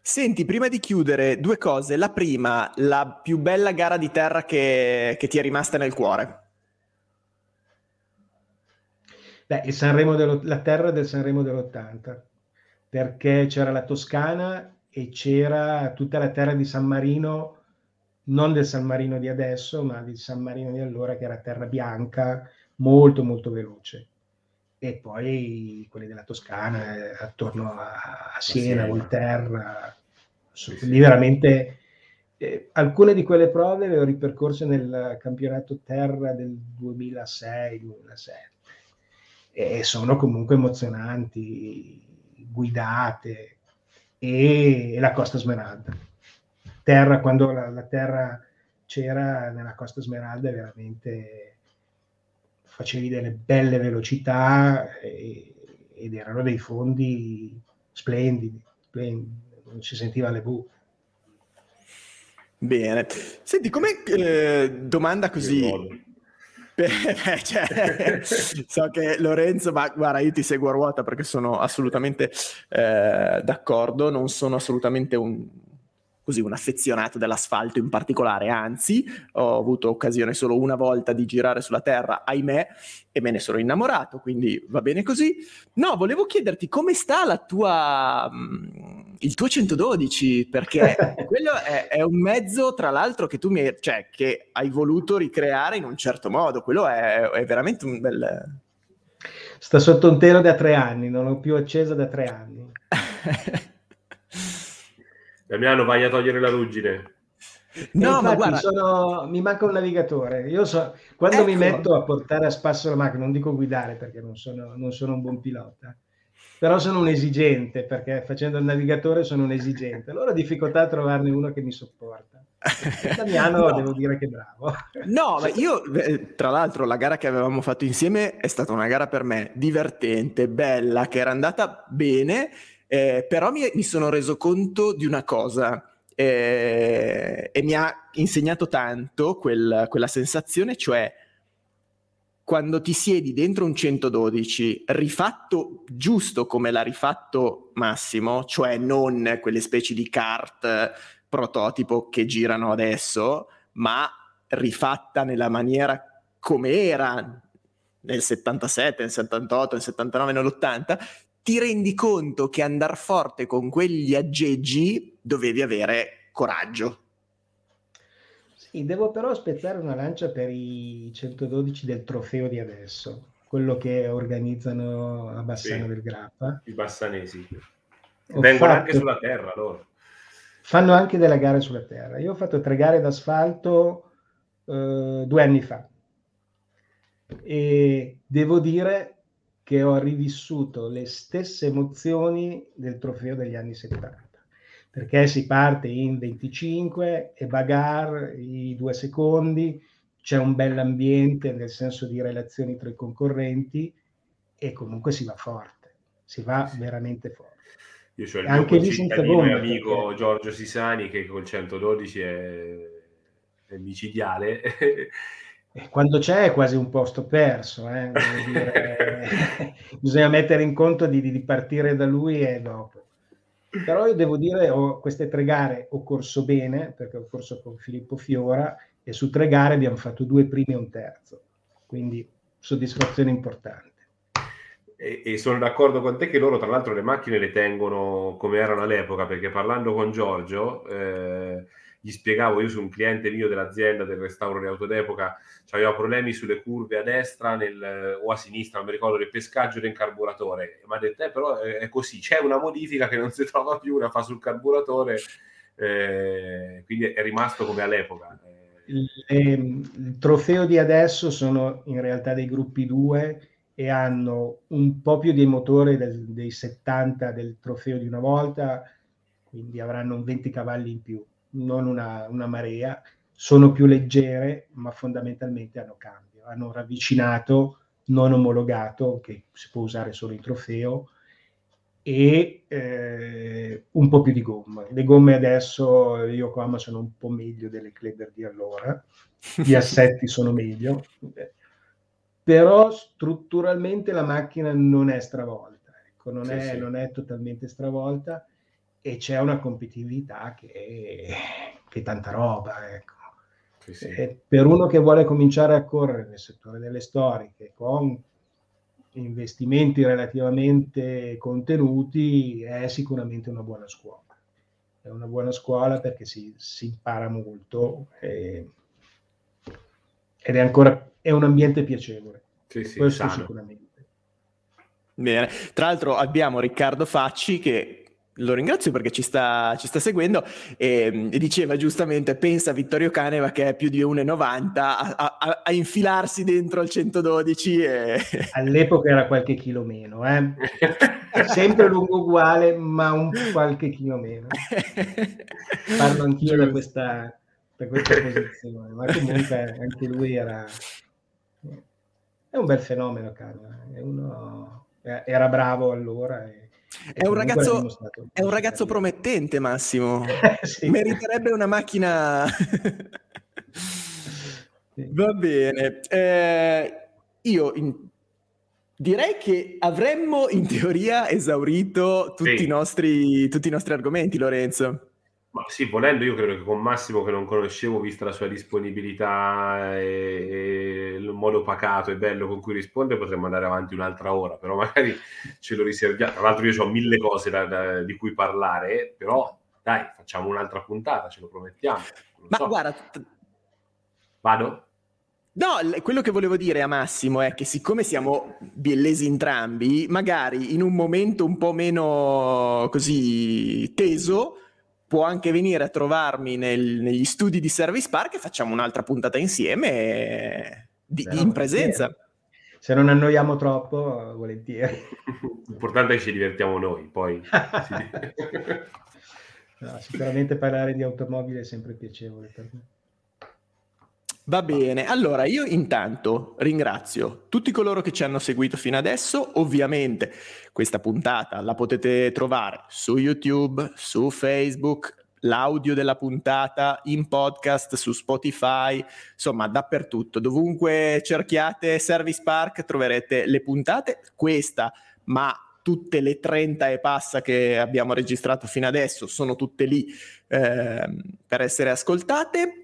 Senti, prima di chiudere, due cose. La prima, la più bella gara di terra che, che ti è rimasta nel cuore. Beh, il Sanremo dello- la terra del Sanremo dell'80, perché c'era la Toscana e c'era tutta la terra di San Marino, non del San Marino di adesso, ma di San Marino di allora, che era terra bianca, molto molto veloce. E poi quelli della Toscana, eh, attorno a, a Siena, Siena. Volterra, Sì, lì sì. veramente eh, alcune di quelle prove le ho ripercorse nel campionato terra del 2006-2007 e sono comunque emozionanti, guidate e, e la Costa Smeralda. Terra, quando la, la terra c'era nella Costa Smeralda, veramente facevi delle belle velocità e- ed erano dei fondi splendidi, splendidi, non si sentiva le bu. Bene. Senti, come eh, domanda così... [laughs] Cioè, so che Lorenzo, ma guarda, io ti seguo a ruota perché sono assolutamente eh, d'accordo, non sono assolutamente un, così, un affezionato dell'asfalto in particolare, anzi ho avuto occasione solo una volta di girare sulla terra, ahimè, e me ne sono innamorato, quindi va bene così. No, volevo chiederti come sta la tua, mh, il tuo 112, perché [laughs] quello è, è un mezzo, tra l'altro, che tu mi hai, cioè, che hai voluto ricreare in un certo modo. Quello è, è veramente un bel. Sta sotto un telo da tre anni, non l'ho più accesa da tre anni. [laughs] Damiano, vai a togliere la ruggine. no, ma infatti guarda, sono- mi manca un navigatore. Io so, quando mi Ecco. metto a portare a spasso la macchina, non dico guidare perché non sono, non sono un buon pilota, però sono un esigente perché facendo il navigatore sono un esigente. Allora ho difficoltà a trovarne uno che mi sopporta. [laughs] Damiano No. devo dire che bravo. No, ma io, eh, tra l'altro, la gara che avevamo fatto insieme è stata una gara per me divertente, bella, che era andata bene, eh, però mi, mi sono reso conto di una cosa eh, e mi ha insegnato tanto quel- quella sensazione, cioè quando ti siedi dentro un 112 rifatto giusto come l'ha rifatto Massimo, cioè non quelle specie di kart eh, prototipo che girano adesso, ma rifatta nella maniera come era nel 77, nel 78, nel 79, nell'80, ti rendi conto che andare forte con quegli aggeggi dovevi avere coraggio. Sì, devo però spezzare una lancia per i 112 del trofeo di adesso, quello che organizzano a Bassano Sì. del Grappa. I bassanesi. Ho Vengono fatto- anche sulla terra loro. Fanno anche delle gare sulla terra. Io ho fatto tre gare d'asfalto eh, due anni fa e devo dire che ho rivissuto le stesse emozioni del trofeo degli anni 70 perché si parte in 25 e bagar i due secondi, c'è un bell'ambiente nel senso di relazioni tra i concorrenti e comunque si va forte, si va veramente forte. Io ho il Anche mio lì senza e gomme, amico perché- Giorgio Sisani che col 112 è, è micidiale. Quando c'è è quasi un posto perso, eh, dire. [laughs] bisogna mettere in conto di, di partire da lui e dopo. Però io devo dire, ho, queste tre gare ho corso bene, perché ho corso con Filippo Fiora, e su tre gare abbiamo fatto due primi e un terzo, quindi soddisfazione importante. E, e sono d'accordo con te che loro, tra l'altro, le macchine le tengono come erano all'epoca, perché parlando con Giorgio, eh, gli spiegavo, io su un cliente mio dell'azienda del restauro di auto d'epoca, aveva problemi sulle curve a destra nel- o a sinistra, non mi ricordo, del pescaggio del carburatore. Mi ha detto, eh, però è è così, c'è una modifica che non si trova più, la fa sul carburatore, eh, quindi è rimasto come all'epoca. Eh, Il, ehm, il trofeo di adesso sono in realtà dei gruppi 2 e hanno un po' più di motore del- dei 70 del trofeo di una volta, quindi avranno un 20 cavalli in più, non una, una marea. Sono più leggere, ma fondamentalmente hanno cambio. Hanno ravvicinato non omologato che si può usare solo in trofeo e eh, un po' più di gomma. Le gomme adesso Yokohama sono un po' meglio delle Kleber di allora, gli [laughs] assetti sono meglio, però strutturalmente la macchina non è stravolta, ecco, non, sì, è, sì. non, è, totalmente stravolta e c'è una competitività che, che è tanta roba. Ecco. Sì, per uno che vuole cominciare a correre nel settore delle storiche con investimenti relativamente contenuti è sicuramente una buona scuola. È una buona scuola perché si, si impara molto e, ed è ancora è un ambiente piacevole. Sì, sì, Questo sano. sicuramente. Bene, tra l'altro abbiamo Riccardo Facci che lo ringrazio perché ci sta, ci sta seguendo e, e, diceva giustamente pensa Vittorio Caneva che è più di 1,90 a, a, a, infilarsi dentro il 112 e... [laughs] all'epoca era qualche chilo meno eh? sempre lungo uguale ma un qualche chilo meno parlo anch'io da questa, da questa posizione ma comunque anche lui era è un bel fenomeno Caneva uno, era bravo allora e è un, ragazzo, è un ragazzo promettente, Massimo. [laughs] sì. Meriterebbe una macchina. [laughs] Va bene. Eh, io in... direi che avremmo in teoria esaurito tutti, sì. i nostri, tutti i nostri argomenti, Lorenzo. Ma sì, volendo, io credo che con Massimo, che non conoscevo, vista la sua disponibilità e, e, il modo pacato e bello con cui risponde, potremmo andare avanti un'altra ora, però magari ce lo riserviamo. Tra l'altro, io ho mille cose da, da, di cui parlare, però dai, facciamo un'altra puntata, ce lo promettiamo. Ma so. guarda, vado? No, quello che volevo dire a Massimo è che siccome siamo biellesi entrambi, magari in un momento un po' meno così teso, può anche venire a trovarmi nel, negli studi di Service Park e facciamo un'altra puntata insieme di, Beh, in presenza. Se non annoiamo troppo, volentieri. [laughs] L'importante è che ci divertiamo noi, poi. [laughs] no, sicuramente parlare di automobile è sempre piacevole per me. Va bene, allora io intanto ringrazio tutti coloro che ci hanno seguito fino adesso, ovviamente questa puntata la potete trovare su YouTube, su Facebook, l'audio della puntata in podcast su Spotify, insomma dappertutto, dovunque cerchiate Service Park troverete le puntate, questa ma tutte le 30 e passa che abbiamo registrato fino adesso sono tutte lì eh, per essere ascoltate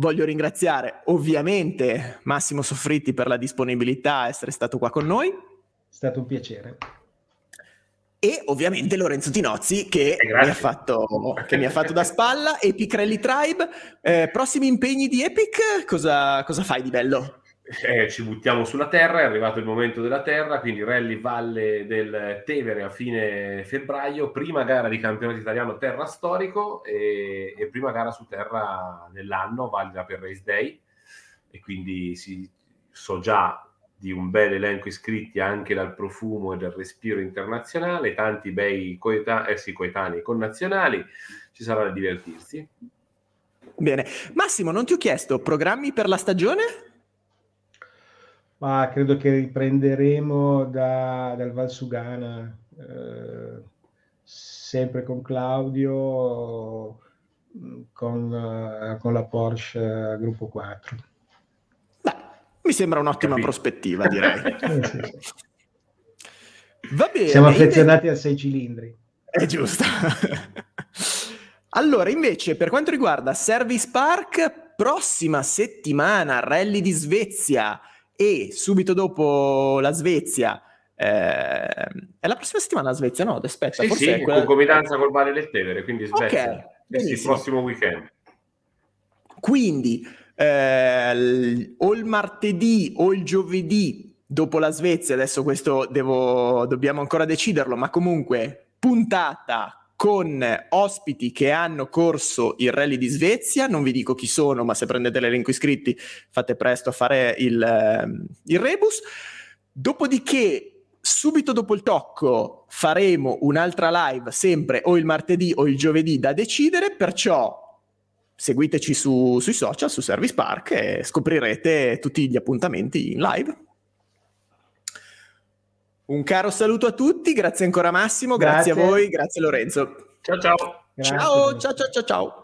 Voglio ringraziare ovviamente Massimo Soffritti per la disponibilità a essere stato qua con noi. È stato un piacere. E ovviamente Lorenzo Tinozzi che, eh, mi ha, fatto, [laughs] che mi ha fatto da spalla. Epic Rally Tribe, eh, prossimi impegni di Epic, cosa, cosa fai di bello? Eh, ci buttiamo sulla terra, è arrivato il momento della terra, quindi rally Valle del Tevere a fine febbraio, prima gara di campionato italiano terra storico e, e prima gara su terra dell'anno, valida per Race Day e quindi si, so già di un bel elenco iscritti anche dal profumo e dal respiro internazionale, tanti bei coeta- eh sì, coetanei connazionali, ci sarà da divertirsi. Bene, Massimo, non ti ho chiesto programmi per la stagione? Ma credo che riprenderemo da, dal Valsugana, eh, sempre con Claudio, con, uh, con, la Porsche Gruppo 4. Beh, mi sembra un'ottima Capito. prospettiva, direi. [laughs] eh, sì, sì. Va bene. Siamo affezionati a sei cilindri. È giusto. allora, invece, per quanto riguarda Service Park, prossima settimana, Rally di Svezia e subito dopo la Svezia eh, è la prossima settimana la Svezia, no? Aspetta, sì, forse sì, è quella... concomitanza col Valle del Tevere, quindi Svezia. Okay, il prossimo weekend. Quindi eh, o il martedì o il giovedì dopo la Svezia, adesso questo devo, dobbiamo ancora deciderlo, ma comunque puntata con ospiti che hanno corso il rally di Svezia, non vi dico chi sono, ma se prendete l'elenco iscritti fate presto a fare il, ehm, il rebus. Dopodiché, subito dopo il tocco, faremo un'altra live, sempre o il martedì o il giovedì da decidere, perciò seguiteci su, sui social, su Service Park e scoprirete tutti gli appuntamenti in live. Un caro saluto a tutti, grazie ancora Massimo, grazie, grazie a voi, grazie Lorenzo. Ciao ciao. Ciao, ciao, ciao, ciao, ciao.